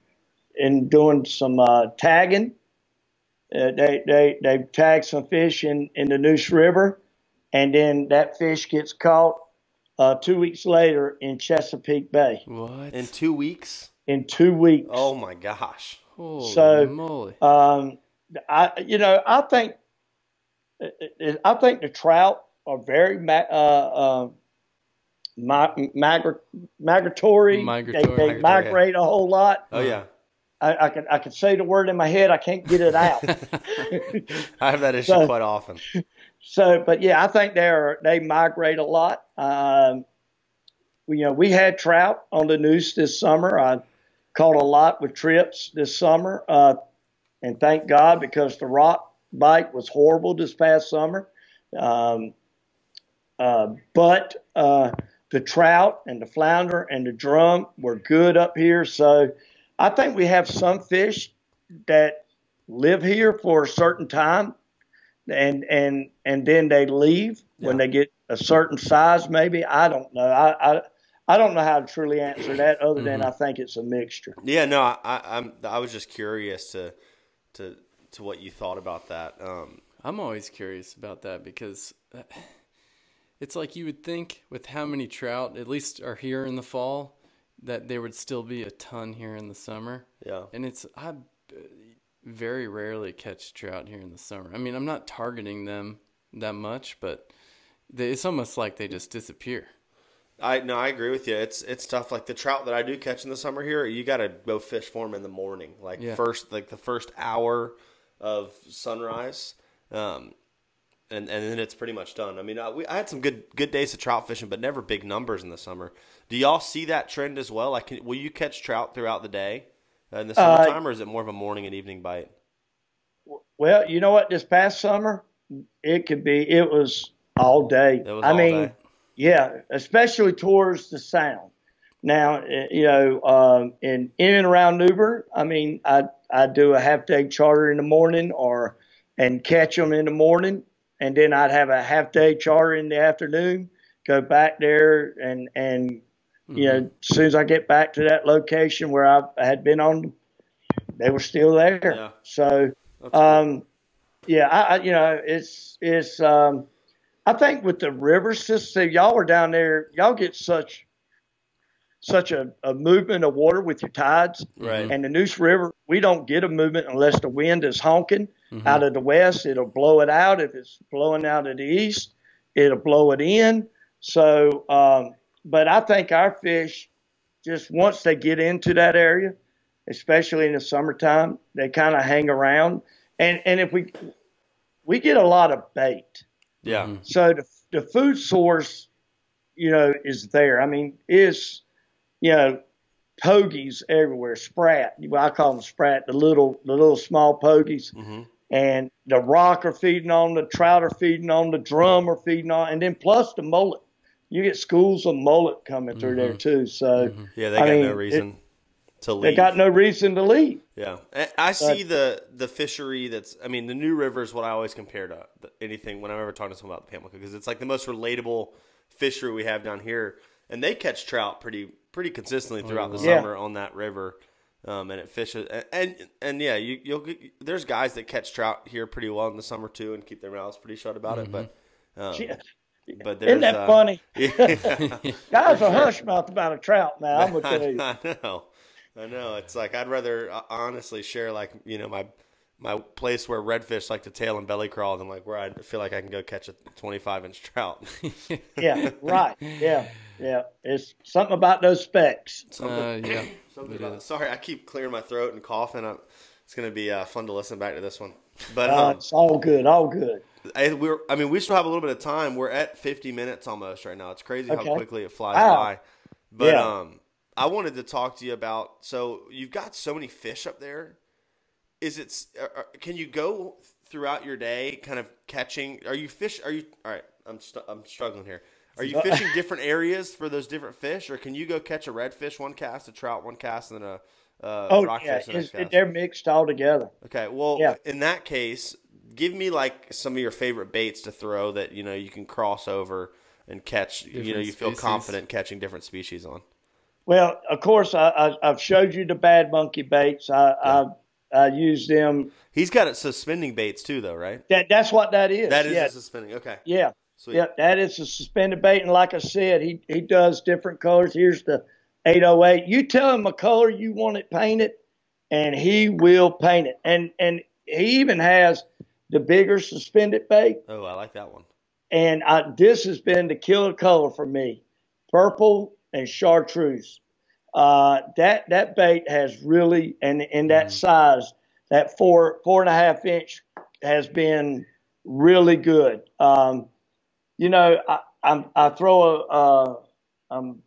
in doing some uh, tagging, uh, they they they tagged some fish in in the Neuse River, and then that fish gets caught uh, two weeks later in Chesapeake Bay What? In two weeks? in two weeks. Oh my gosh. Holy so, moly! Um, I, you know, I think, I think the trout are very ma- uh, uh, migra- migratory. Migratory. They, they Migratory, migrate a whole lot. Oh yeah. I, I can I can say the word in my head. I can't get it out. I have that issue So- quite often. So, but yeah, I think they are they migrate a lot. Um, we, you know, we had trout on the Neuse this summer. I caught a lot with trips this summer, uh, and thank God because the rock bite was horrible this past summer. Um, uh, but uh, the trout and the flounder and the drum were good up here. So I think we have some fish that live here for a certain time and and and then they leave when they get a certain size maybe i don't know i i, I don't know how to truly answer that other than i think it's a mixture Yeah, no, I, I'm. I was just curious to, to, to what you thought about that. Um, I'm always curious about that because uh, it's like you would think with how many trout at least are here in the fall that there would still be a ton here in the summer. yeah, And it's I very rarely catch trout here in the summer. I mean, I'm not targeting them that much, but they, it's almost like they just disappear. I no, I agree with you. It's it's tough. Like the trout that I do catch in the summer here, you got to go fish for them in the morning, like Yeah. first, like the first hour of sunrise, um, and and then it's pretty much done. I mean, I, we, I had some good good days of trout fishing, but never big numbers in the summer. Do y'all see that trend as well? Like, can, will you catch trout throughout the day uh, in the Uh, summertime, or is it more of a morning and evening bite? well you know what this past summer it could be it was all day was i all mean day. yeah especially towards the sound now eh, you know um, in in and around New Bern i mean i i do a half day charter in the morning or and catch them in the morning and then i'd have a half day charter in the afternoon go back there and and you know as soon as i get back to that location where i had been on they were still there Yeah. so um, yeah, I, I you know it's it's um, I think with the river system, y'all are down there, y'all get such such a, a movement of water with your tides. Right. And the Neuse River, we don't get a movement unless the wind is honking out of the west. It'll blow it out. If it's blowing out of the east, it'll blow it in. So, um, but I think our fish, just once they get into that area, especially in the summertime, they kind of hang around. And and if we we get a lot of bait, yeah, so the the food source, you know, is there. I mean, is you know, pogies everywhere, sprat. Well, I call them sprat, the little the little small pogies. Mhm. And the rock are feeding on the trout are feeding on the drum are feeding on, and then plus the mullet. You get schools of mullet coming through there too. So yeah. They I got mean, no it- reason to leave. they got no reason to leave. Yeah, I- I see the the fishery that's. I mean, the New River is what I always compare to anything when I'm ever talking to someone about the Pamlico because it's like the most relatable fishery we have down here, and they catch trout pretty pretty consistently throughout the Yeah. summer on that river, um, and it fishes and and, and yeah, you you'll get, there's guys that catch trout here pretty well in the summer too and keep their mouths pretty shut about it, but. Um, but there's, Isn't that uh, funny? Yeah. Guys are hush mouth about a trout now. I'm gonna tell you. I know. I know. It's like I'd rather uh, honestly share like you know my my place where redfish like to tail and belly crawl than like where I feel like I can go catch a 25 inch trout. Yeah, right. Yeah, yeah. It's something about those specs. Uh, yeah. Something about- is. sorry, I keep clearing my throat and coughing. i it's gonna be uh, fun to listen back to this one. But Uh, um, it's all good, all good. I, we're, I mean, we still have a little bit of time. We're at 50 minutes almost right now. It's crazy Okay. how quickly it flies Wow. by. But Yeah. um, I wanted to talk to you about. So you've got so many fish up there. Is it? are- Can you go throughout your day, kind of catching? Are you fish? Are you? All right, I'm st- I'm struggling here. Are you fishing different areas for those different fish, or can you go catch a redfish one cast, a trout one cast, and then a uh, Oh yeah, the they're mixed all together. Okay, well, Yeah. in that case, give me like some of your favorite baits to throw that you know you can cross over and catch. you know, you feel species. confident catching different species on. Well, of course, I, I, I've showed you the bad monkey baits. I, I, I use them. He's got it suspending baits too, though, right? That that's what that is. That is yeah, the suspending. Okay, yeah, sweet. yeah. That is a suspended bait, and like I said, he he does different colors. Here's the 808. You tell him a color you want it painted, and he will paint it. And and he even has the bigger suspended bait. Oh, I like that one. and I, this has been the killer color for me, purple and chartreuse. Uh, that that bait has really and in that size, that four four and a half inch has been really good. Um, you know, I I'm, I throw a uh, um,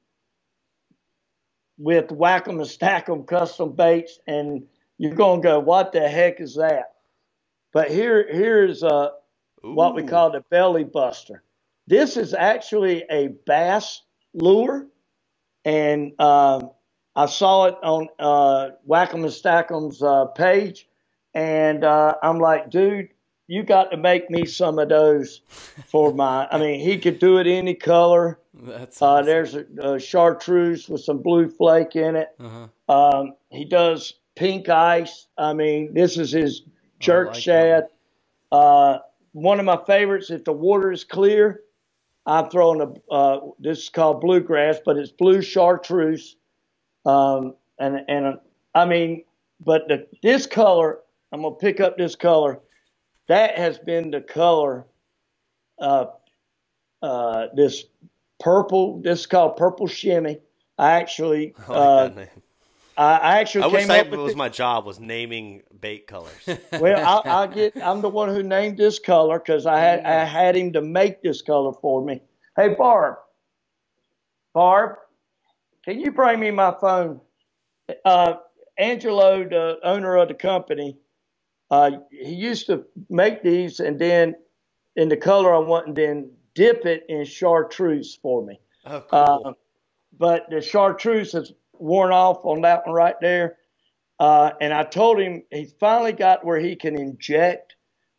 with whack 'em and stack 'em custom baits, and you're gonna go, what the heck is that? But here here's uh, what we call the belly buster. This is actually a bass lure, and um, I saw it on uh, Whack'em and Stack'em's uh, page, and uh, I'm like, dude, you got to make me some of those for my. I mean, he could do it any color. That's Uh, awesome. there's a, a chartreuse with some blue flake in it. Uh-huh. Um, he does pink ice. I mean, this is his jerk like shad. Uh, one of my favorites, if the water is clear, I'm throwing a, uh, this is called bluegrass, but it's blue chartreuse. Um, and, and, uh, I mean, but the, this color, I'm going to pick up this color. That has been the color, uh, uh, this purple, this is called purple shimmy. I actually, I like uh, that name. I, I actually I came up with was it. my job was naming bait colors. Well, I'll, I'll get. I'm the one who named this color because I had I had him to make this color for me. Hey, Barb. Barb, can you bring me my phone? Uh, Angelo, the owner of the company, uh, he used to make these and then in the color I want, and then dip it in chartreuse for me. oh, cool. Uh, but the chartreuse has worn off on that one right there. Uh, and I told him he's finally got where he can inject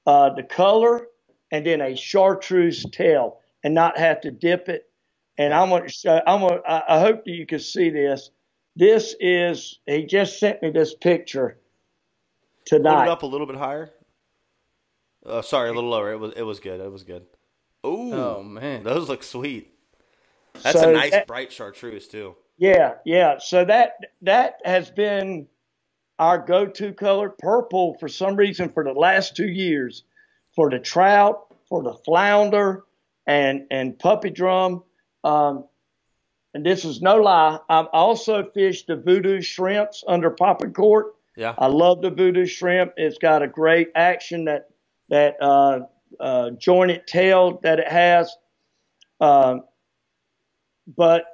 uh, the color and then a chartreuse tail and not have to dip it. And I'm gonna show. I'm gonna. I I hope that you can see this. This is. He just sent me this picture Hold tonight. it up a little bit higher. Oh, sorry, a little lower. It was it was good. It was good. Ooh, Oh man. those look sweet. That's So a nice that- bright chartreuse too. Yeah, yeah. So that that has been our go-to color, purple, for some reason for the last two years, for the trout, for the flounder, and and puppy drum. Um, and this is no lie. I've also fished the voodoo shrimps under popping cork. Yeah. I love the voodoo shrimp. It's got a great action that that uh, uh, jointed tail that it has. Um, but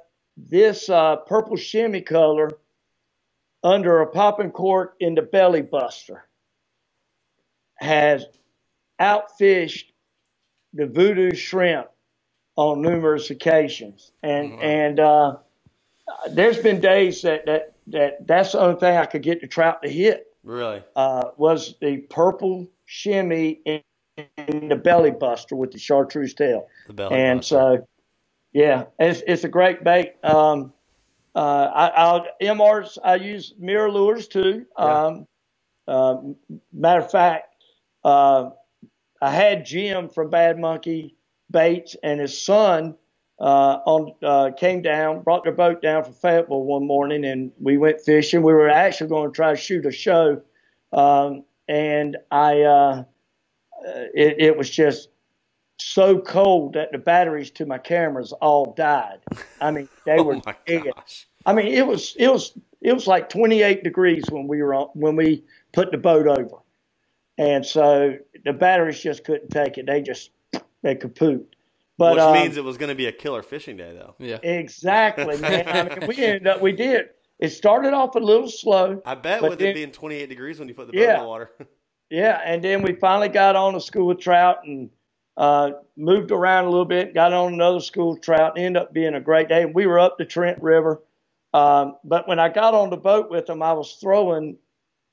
this uh, purple shimmy color under a popping cork in the belly buster has outfished the voodoo shrimp on numerous occasions, and and uh, there's been days that that that that's the only thing I could get the trout to hit Really. uh, was the purple shimmy in, in the belly buster with the chartreuse tail. The belly and buster. so, yeah, it's, it's a great bait. Um, uh, I, I'll, MRs, I use MirrOlures too. Yeah. Um, uh, matter of fact, uh, I had Jim from Bad Monkey Baits and his son uh, on uh, came down, brought their boat down from Fayetteville one morning, and we went fishing. We were actually going to try to shoot a show, um, and I uh, it, it was just so cold that the batteries to my cameras all died. I mean, they Oh were dead. gosh. I mean, it was it was it was like 28 degrees when we were on, when we put the boat over, and so the batteries just couldn't take it. They just they kaput. But Which um, means it was going to be a killer fishing day, though. Yeah. exactly, man. I mean, we ended up we did. It started off a little slow, I bet But with then- it being 28 degrees when you put the boat Yeah. in the water. yeah, and then we finally got on a school of trout and uh, moved around a little bit. Got on another school trout. ended up being a great day. We were up the Trent River, um, but when I got on the boat with them, I was throwing.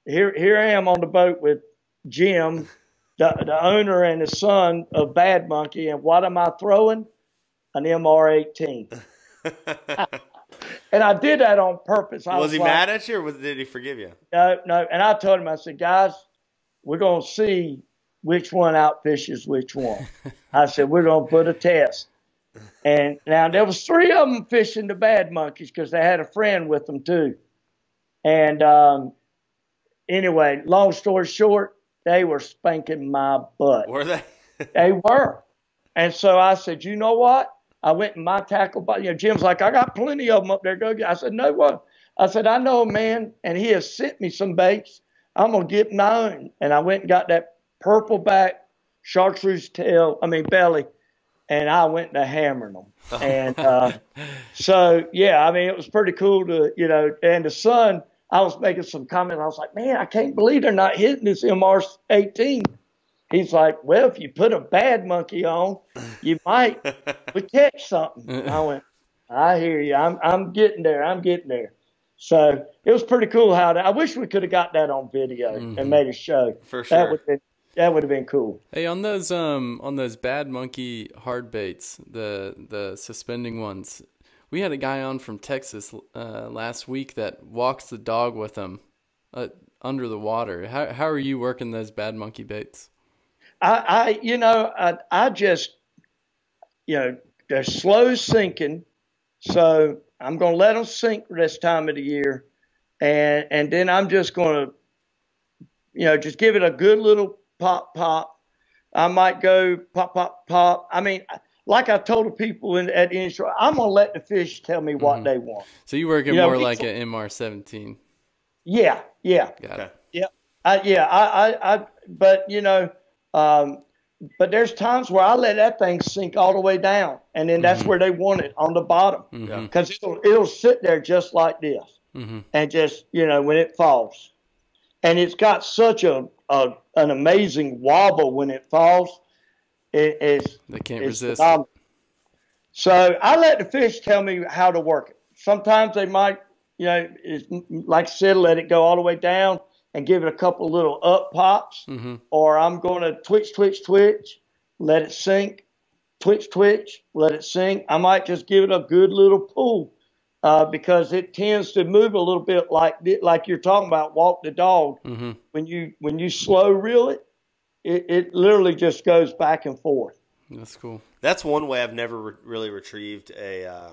Here, here I am on the boat with Jim, the, the owner and his son of Bad Monkey, and what am I throwing? An MR18. And I did that on purpose. I was was he like, mad at you or was, did he forgive you? No, no. And I told him, I said, guys, we're going to see which one outfishes which one. I said, we're going to put a test. And now there was three of them fishing the bad monkeys because they had a friend with them too. And um, anyway, long story short, they were spanking my butt. Were they? They were. And so I said, you know what? I went in my tackle box. You know, Jim's like, I got plenty of them up there. Go get. I said, no what? I said, I know a man, and he has sent me some baits. I'm gonna get my own. And I went and got that purple back chartreuse tail. I mean belly, and I went to hammering them. And uh, so yeah, I mean it was pretty cool to you know. And the son, I was making some comments. I was like, man, I can't believe they're not hitting this MR18. He's like, well, if you put a bad monkey on, you might catch something. I went, I hear you. I'm I'm getting there. I'm getting there. So it was pretty cool how that. I wish we could have got that on video and made a show. For That sure. would been that would have been cool. Hey, on those um on those bad monkey hard baits, the the suspending ones, we had a guy on from Texas uh, last week that walks the dog with him uh, under the water. How how are you working those bad monkey baits? I, I you know, I, I just, you know, they're slow sinking, so I'm going to let them sink this time of the year, and and then I'm just going to, you know, just give it a good little pop pop. I might go pop pop pop. I mean, like I told the people in, at the inshore, I'm going to let the fish tell me what they want. So you working You know, more we- like an MR seventeen? Yeah, yeah. Got Okay. it. Yeah, I, yeah, I, I, I, but you know, um, but there's times where I let that thing sink all the way down, and then that's where they want it on the bottom, Yeah. because it'll, it'll sit there just like this, Mhm. and just you know when it falls, and it's got such a, a an amazing wobble when it falls, it, it's They can't it's resist. phenomenal. So I let the fish tell me how to work it. Sometimes they might, you know, like I said, let it go all the way down and give it a couple little up pops, Mm-hmm. or I'm going to twitch, twitch, twitch, let it sink, twitch, twitch, let it sink. I might just give it a good little pull uh, because it tends to move a little bit like like you're talking about, walk the dog. Mm-hmm. When you when you slow reel it, it, it literally just goes back and forth. That's cool. That's one way I've never re- really retrieved a uh,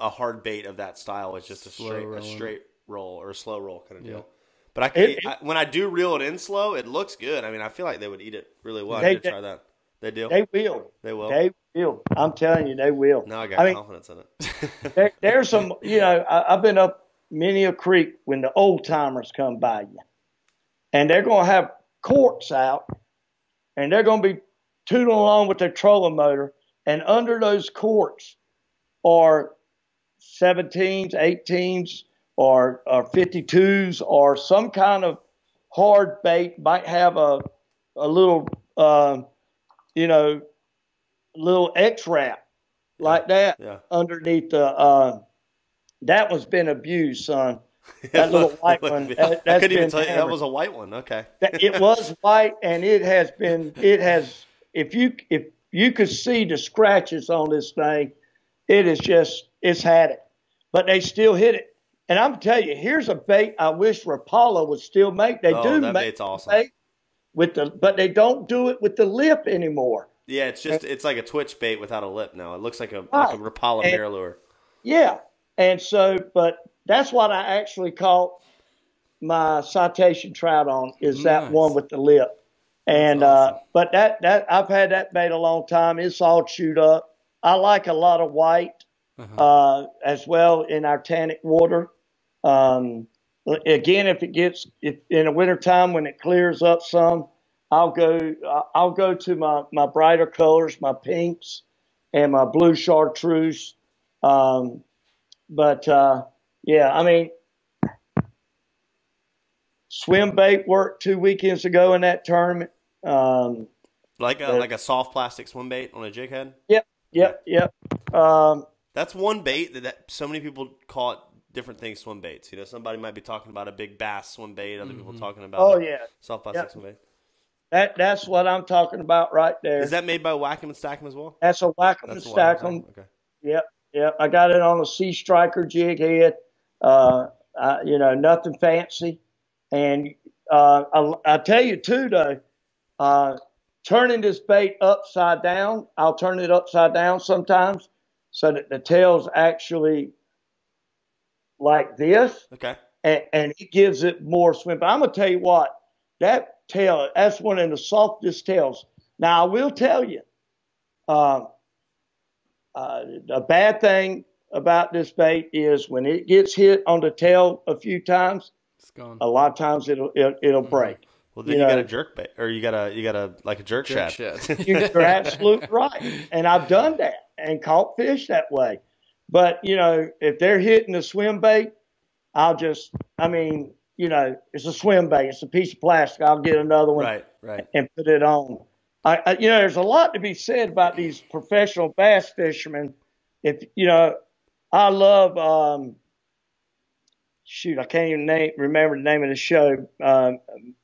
a hard bait of that style. It's just a Slow straight a straight roll or a slow roll kind of Yeah. deal. But I, can, It- I when I do reel it in slow, it looks good. I mean, I feel like they would eat it really well. I They- need to try that. They do. They will. They will. They will. I'm telling you, they will. now I got I mean, confidence in it. there, there's some, you know, I, I've been up many a creek when the old timers come by you, and they're going to have corks out, and they're going to be tooting along with their trolling motor, and under those corks are 17s, 18s, or, or 52s, or some kind of hard bait. Might have a a little, um, you know, little X wrap like that yeah. underneath the. Uh, that one's been abused, son. That little white one, that- I couldn't even tell you that was a white one. Okay. It was white, and it has been. It has. If you if you could see the scratches on this thing, it is just it's had it, but they still hit it. And I'm telling you, here's a bait I wish Rapala would still make. They oh, do that make bait's awesome. bait with the, but they don't do it with the lip anymore. Yeah, it's just it's like a twitch bait without a lip now. It looks like a like a Rapala And- lure. Yeah. And so, but that's what I actually caught my citation trout on is that one with the lip. And That's uh, but that that I've had that bait a long time. It's all chewed up. I like a lot of white Uh-huh. uh, as well in our tannic water. Um, again, if it gets if in the wintertime when it clears up some, I'll go I'll go to my my brighter colors, my pinks and my blue chartreuse. Um, but uh, yeah, I mean, swim bait worked two weekends ago in that tournament. Um, Like a like a soft plastic swim bait on a jig head. yep, yep. Um, That's one bait that, that so many people call it different things. Swim baits. You know, somebody might be talking about a big bass swim bait. Other people talking about oh yeah, soft plastic Yep. swim bait. that that's what I'm talking about right there. Is that made by Whack'em and Stack'em as well? that's a whack 'em and That's the stack Wacom 'em. Okay. Yep, yep. I got it on a Sea Striker jig head. Uh, I, you know, nothing fancy. And uh, I, I tell you too, though, uh, turning this bait upside down, I'll turn it upside down sometimes so that the tail's actually like this, Okay. and, and it gives it more swim. But I'm gonna tell you what, that tail, that's one of the softest tails. Now I will tell you, um, uh, a bad thing about this bait is when it gets hit on the tail a few times, It's gone. a lot of times it'll it, it'll break. Well, then You you, got a jerk bait, or you got a you got a like a jerk, Jerk shad. You're absolutely right, and I've done that and caught fish that way. But you know, if they're hitting the swim bait, I'll just, I mean, you know, it's a swim bait. It's a piece of plastic. I'll get another one right, right. and put it on. I, I, you know, there's a lot to be said about these professional bass fishermen. If you know, I love. Um, shoot, I can't even name, remember the name of the show. Um,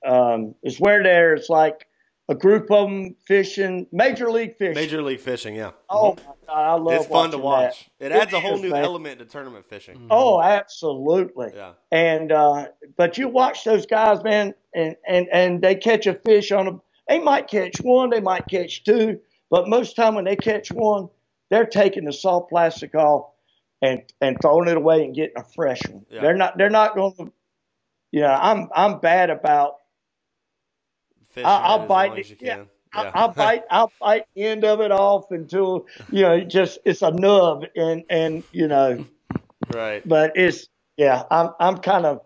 um, it's where there. It's like a group of them fishing major league fishing. Major league fishing, yeah. oh my God, I love. it's fun to watch. that. It adds a whole is, new man. element to tournament fishing. Oh, absolutely. Yeah. And uh, but you watch those guys, man, and and and they catch a fish on a. They might catch one, they might catch two, but most time when they catch one, they're taking the soft plastic off and and throwing it away and getting a fresh one. Yeah. They're not they're not going to. You know, I'm I'm bad about. Fishing I- I'll bite it. Yeah. I, Yeah. I'll bite I'll bite the end of it off until you know it just it's a nub and and you know, right. but it's yeah I'm I'm kind of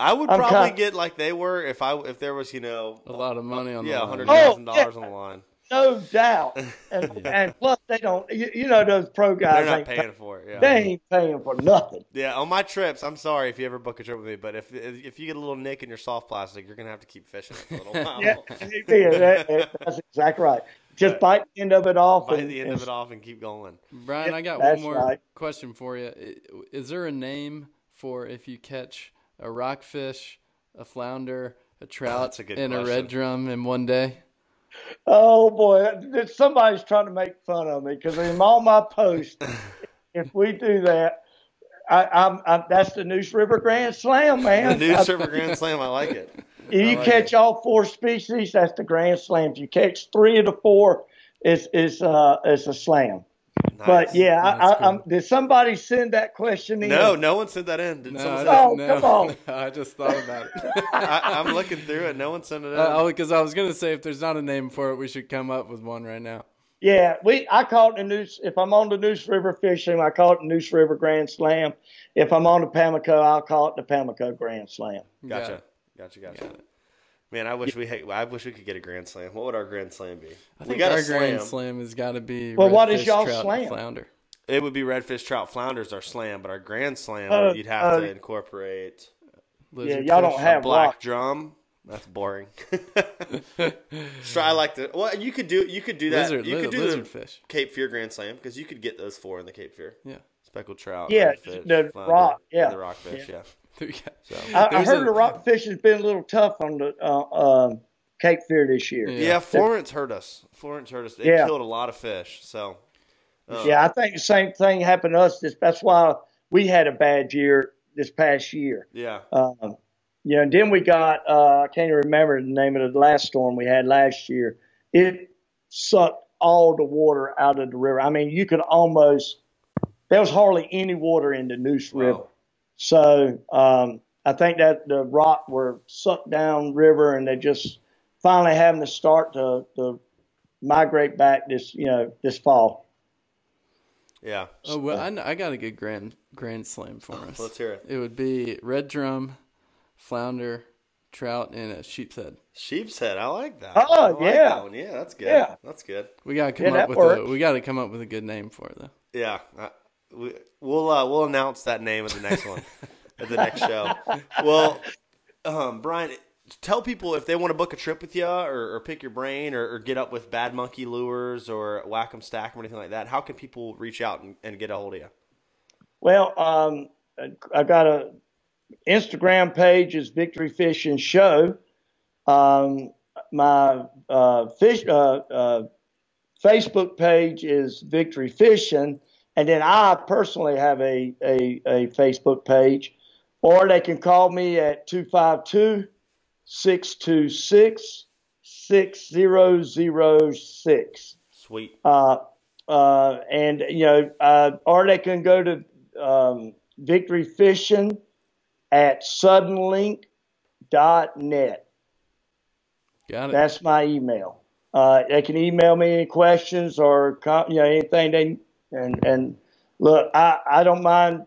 I would I'm probably kind- get like they were if I if there was you know A lot of money on yeah the line. hundred thousand dollars Oh, on the line. No doubt. And, and plus, they don't, you, you know, those pro guys, They're not ain't, paying for it. Yeah. they ain't paying for nothing. Yeah, on my trips, I'm sorry if you ever book a trip with me, but if if you get a little nick in your soft plastic, you're gonna have to keep fishing it for a little while. Yeah, yeah, that- that- that's exactly right. Just Right. bite the end of it off. Bite and, the end and- of it off and keep going. Brian, I got one more right. question for you. Is there a name for if you catch a rockfish, a flounder, a oh, trout, that's a good and a red drum in one day? Oh boy, somebody's trying to make fun of me because in all my posts, if we do that, I, I'm, I'm that's the Neuse River Grand Slam, man. The new Super Grand Slam, I like it. If you like catch it. all four species, that's the Grand Slam. If you catch three of the four, it's it's uh it's a slam. But Nice. yeah, I, That's I, I'm, did somebody send that question in? No, no one sent that in. Did No, someone I send Oh, didn't- come no. on. I just thought about it. I, I'm looking through it. No one sent it in. Uh, because I was gonna say if there's not a name for it, we should come up with one right now. Yeah, we I call it the Neuse. If I'm on the Neuse River fishing, I call it the Neuse River Grand Slam. If I'm on the Pamlico, I'll call it the Pamlico Grand Slam. Got gotcha. it. Gotcha. Gotcha. Man, I wish we had, I wish we could get a Grand Slam. What would our Grand Slam be? I we think got our a slam. grand slam has got to be. Well, what is redfish, y'all trout, slam? Flounder. It would be redfish, trout, flounders, our slam, but our Grand Slam, Oh, you'd have oh. to incorporate Lizard y'all don't have- a black rock. drum. That's boring. Try like the well, you could do you could do that. lizard. you could do lizard the fish. Cape Fear Grand Slam because you could get those four in the Cape Fear. Yeah. Speckled trout. Yeah, redfish, the flounder, rock, and yeah. the rockfish. Yeah. There you go. So I, I heard a- the rockfish has been a little tough on the uh, um Cape Fear this year. Yeah. yeah, Florence hurt us. Florence hurt us. They Yeah. killed a lot of fish. So uh, Yeah, I think the same thing happened to us. This that's why we had a bad year this past year. yeah. Um, you know, and then we got uh, I can't even remember the name of the last storm we had last year. It sucked all the water out of the river. I mean, you could almost there was hardly any water in the Neuse River. Wow. So um, I think that the rock were sucked down river, and they just finally having to start to, to migrate back this you know this fall. Yeah. Oh well, I, I got a good grand grand slam for us. Let's hear it. It would be red drum, flounder, trout, and a sheep's head. Sheep's head. I like that. Oh, I like yeah. that one. Yeah, that's good. Yeah. That's good. We gotta come Yeah, up with works. a we gotta come up with a good name for it though. Yeah. I, we, we'll uh, we'll announce that name at the next one, at the next show. Well, um, Brian, tell people if they want to book a trip with you or, or pick your brain or, or get up with Bad Monkey Lures or Whack'em Stack or anything like that. How can people reach out and, and get a hold of you? Well, um, I got a Instagram page is Victory Fishing Show. Um, my uh, fish uh, uh, Facebook page is Victory Fishing, and then I personally have a, a, a Facebook page, or they can call me at 252 626 6006 Sweet. uh, uh, and you know, uh, or they can go to um, Victory Fishing at suddenlink.net. Got it. That's my email. Uh, they can email me any questions or you know anything they and and look, I, I don't mind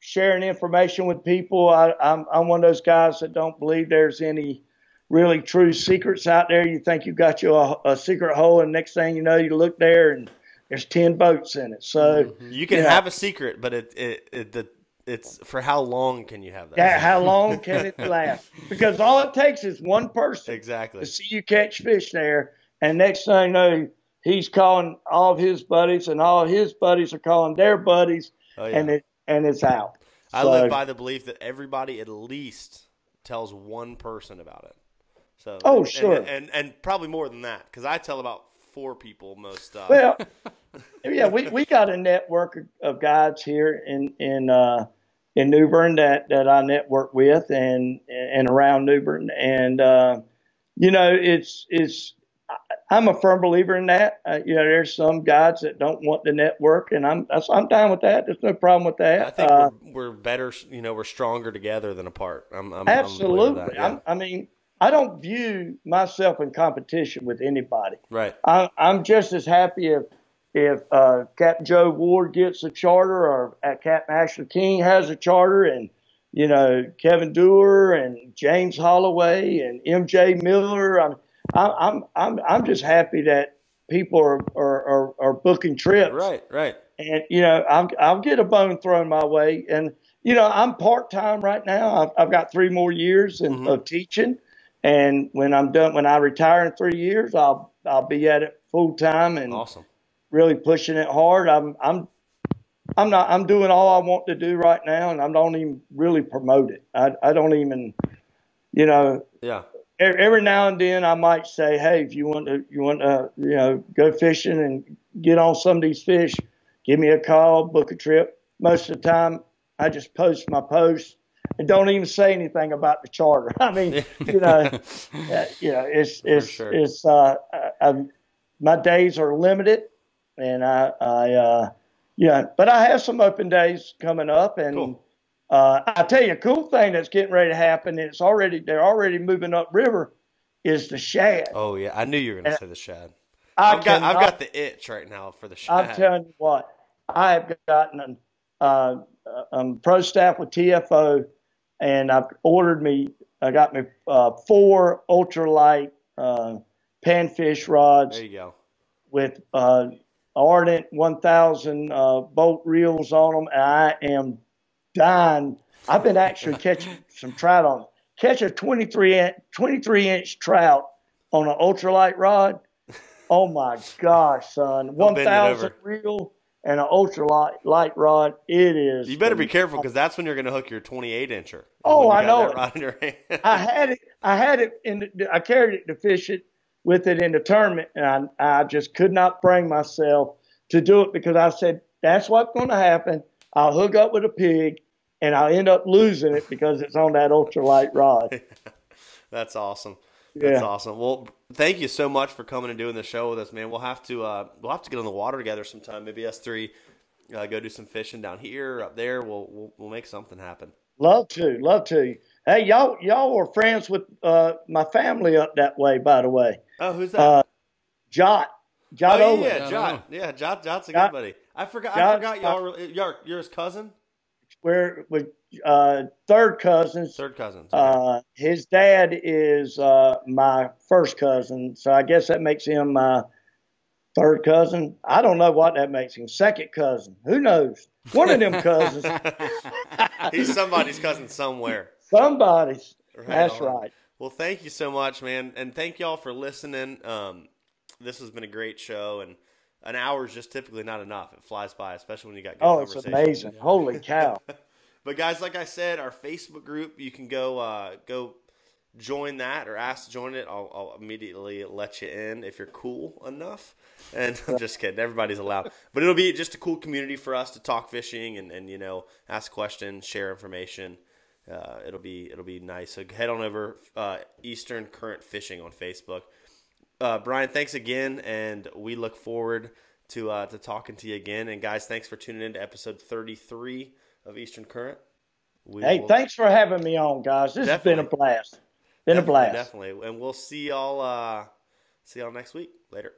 sharing information with people. I, I'm I'm one of those guys that don't believe there's any really true secrets out there. You think you got you a, a secret hole, and next thing you know, you look there and there's ten boats in it. So mm-hmm. You can have a secret, but it, it, it the it's for how long can you have that? yeah, how long can it last? Because all it takes is one person Exactly. to see you catch fish there, and next thing you know, he's calling all of his buddies, and all his buddies are calling their buddies, Oh, yeah. and it and it's out. I So- live by the belief that everybody at least tells one person about it. So Oh, and- sure. and and, and probably more than that because I tell about four people most stuff. Well, yeah, we, we got a network of, guides here in in uh, in New Bern that, that I network with and and around New Bern, and uh, you know it's it's I'm a firm believer in that. Uh, you know, there's some guys that don't want the network, and I'm I'm down with that. There's no problem with that. I think Uh, we're, we're better. You know, we're stronger together than apart. I'm, I'm I'm a believer of absolutely. that, yeah. I'm, I mean, I don't view myself in competition with anybody. right. I, I'm just as happy if if uh, Captain Joe Ward gets a charter or uh, Captain Ashley King has a charter, and you know Kevin Dewar and James Holloway and MJ Miller. I'm I'm I'm I'm, I'm just happy that people are are, are, are booking trips Right. Right. and you know I'll I'll get a bone thrown my way, and you know I'm part time right now. I've, I've got three more years in, Mhm. of teaching, and when I'm done, when I retire in three years, I'll I'll be at it full time and Awesome. really pushing it hard. I'm I'm I'm not I'm doing all I want to do right now, and I don't even really promote it. I I don't even, you know, Yeah. Every, now and then I might say, hey, if you want to, you want to, you know, go fishing and get on some of these fish, give me a call, book a trip. Most of the time, I just post my posts and don't even say anything about the charter. I mean, you know, uh, you know, it's it's sure. it's uh, I, my days are limited, and I I uh, yeah, but I have some open days coming up, and. Cool. Uh, I tell you, a cool thing that's getting ready to happen, and it's already they're already moving upriver, is the shad. Oh yeah, I knew you were going to say the shad. I I've got I've got the itch right now for the shad. I'm telling you what, I have gotten an, uh, um, pro staff with TFO, and I've ordered me. I got me uh, four ultralight uh, panfish rods there you go. with uh, Ardent 1000 uh, bolt reels on them, and I am dying. I've been actually catching some trout on. Catch a 23 inch, 23 inch trout on an ultralight rod. Oh my gosh, son! Don't bend it 1000 over. reel and an ultralight light rod. It is. You better be careful because that's when you're going to hook your 28 incher. Oh, I know it. rod in your hand. I had it. I had it in. The, I carried it to fish it with it in the tournament, and I, I just could not bring myself to do it because I said that's what's going to happen. I'll hook up with a pig, and I'll end up losing it because it's on that ultralight rod. That's awesome. That's Yeah. awesome. Well, thank you so much for coming and doing the show with us, man. We'll have to uh, we'll have to get on the water together sometime. Maybe us three uh, go do some fishing down here, up there. We'll we'll, we'll make something happen. Love to, love to. Hey, y'all, y'all were friends with uh, my family up that way, by the way. Oh, who's that? Uh, Jot, Jot oh yeah, I Jot. Yeah, Jot. Jot's a Jot- good buddy. I forgot. I forgot y'all. Were, you're, his cousin, We're with uh, third cousins. third cousins. Uh, his dad is uh, my first cousin, so I guess that makes him my third cousin. I don't know what that makes him. Second cousin. Who knows? One of them cousins. He's somebody's cousin somewhere. Somebody's. Right That's on. right. Well, thank you so much, man, and thank y'all for listening. Um, this has been a great show, and an hour is just typically not enough. It flies by, especially when you got good Oh, it's amazing. Holy cow. But guys, like I said, our Facebook group, you can go uh, go join that or ask to join it. I'll, I'll immediately let you in if you're cool enough. And I'm just kidding. Everybody's allowed. But it'll be just a cool community for us to talk fishing and, and you know ask questions, share information. Uh, it'll be it'll be nice. So head on over uh, Eastern Current Fishing on Facebook. Uh, Brian, thanks again, and we look forward to uh, to talking to you again. And guys, thanks for tuning in to episode 33 of Eastern Current. We Hey, will- thanks for having me on, guys. This has been a blast. Been a blast. Definitely, and we'll see y'all. Uh, see y'all next week. Later.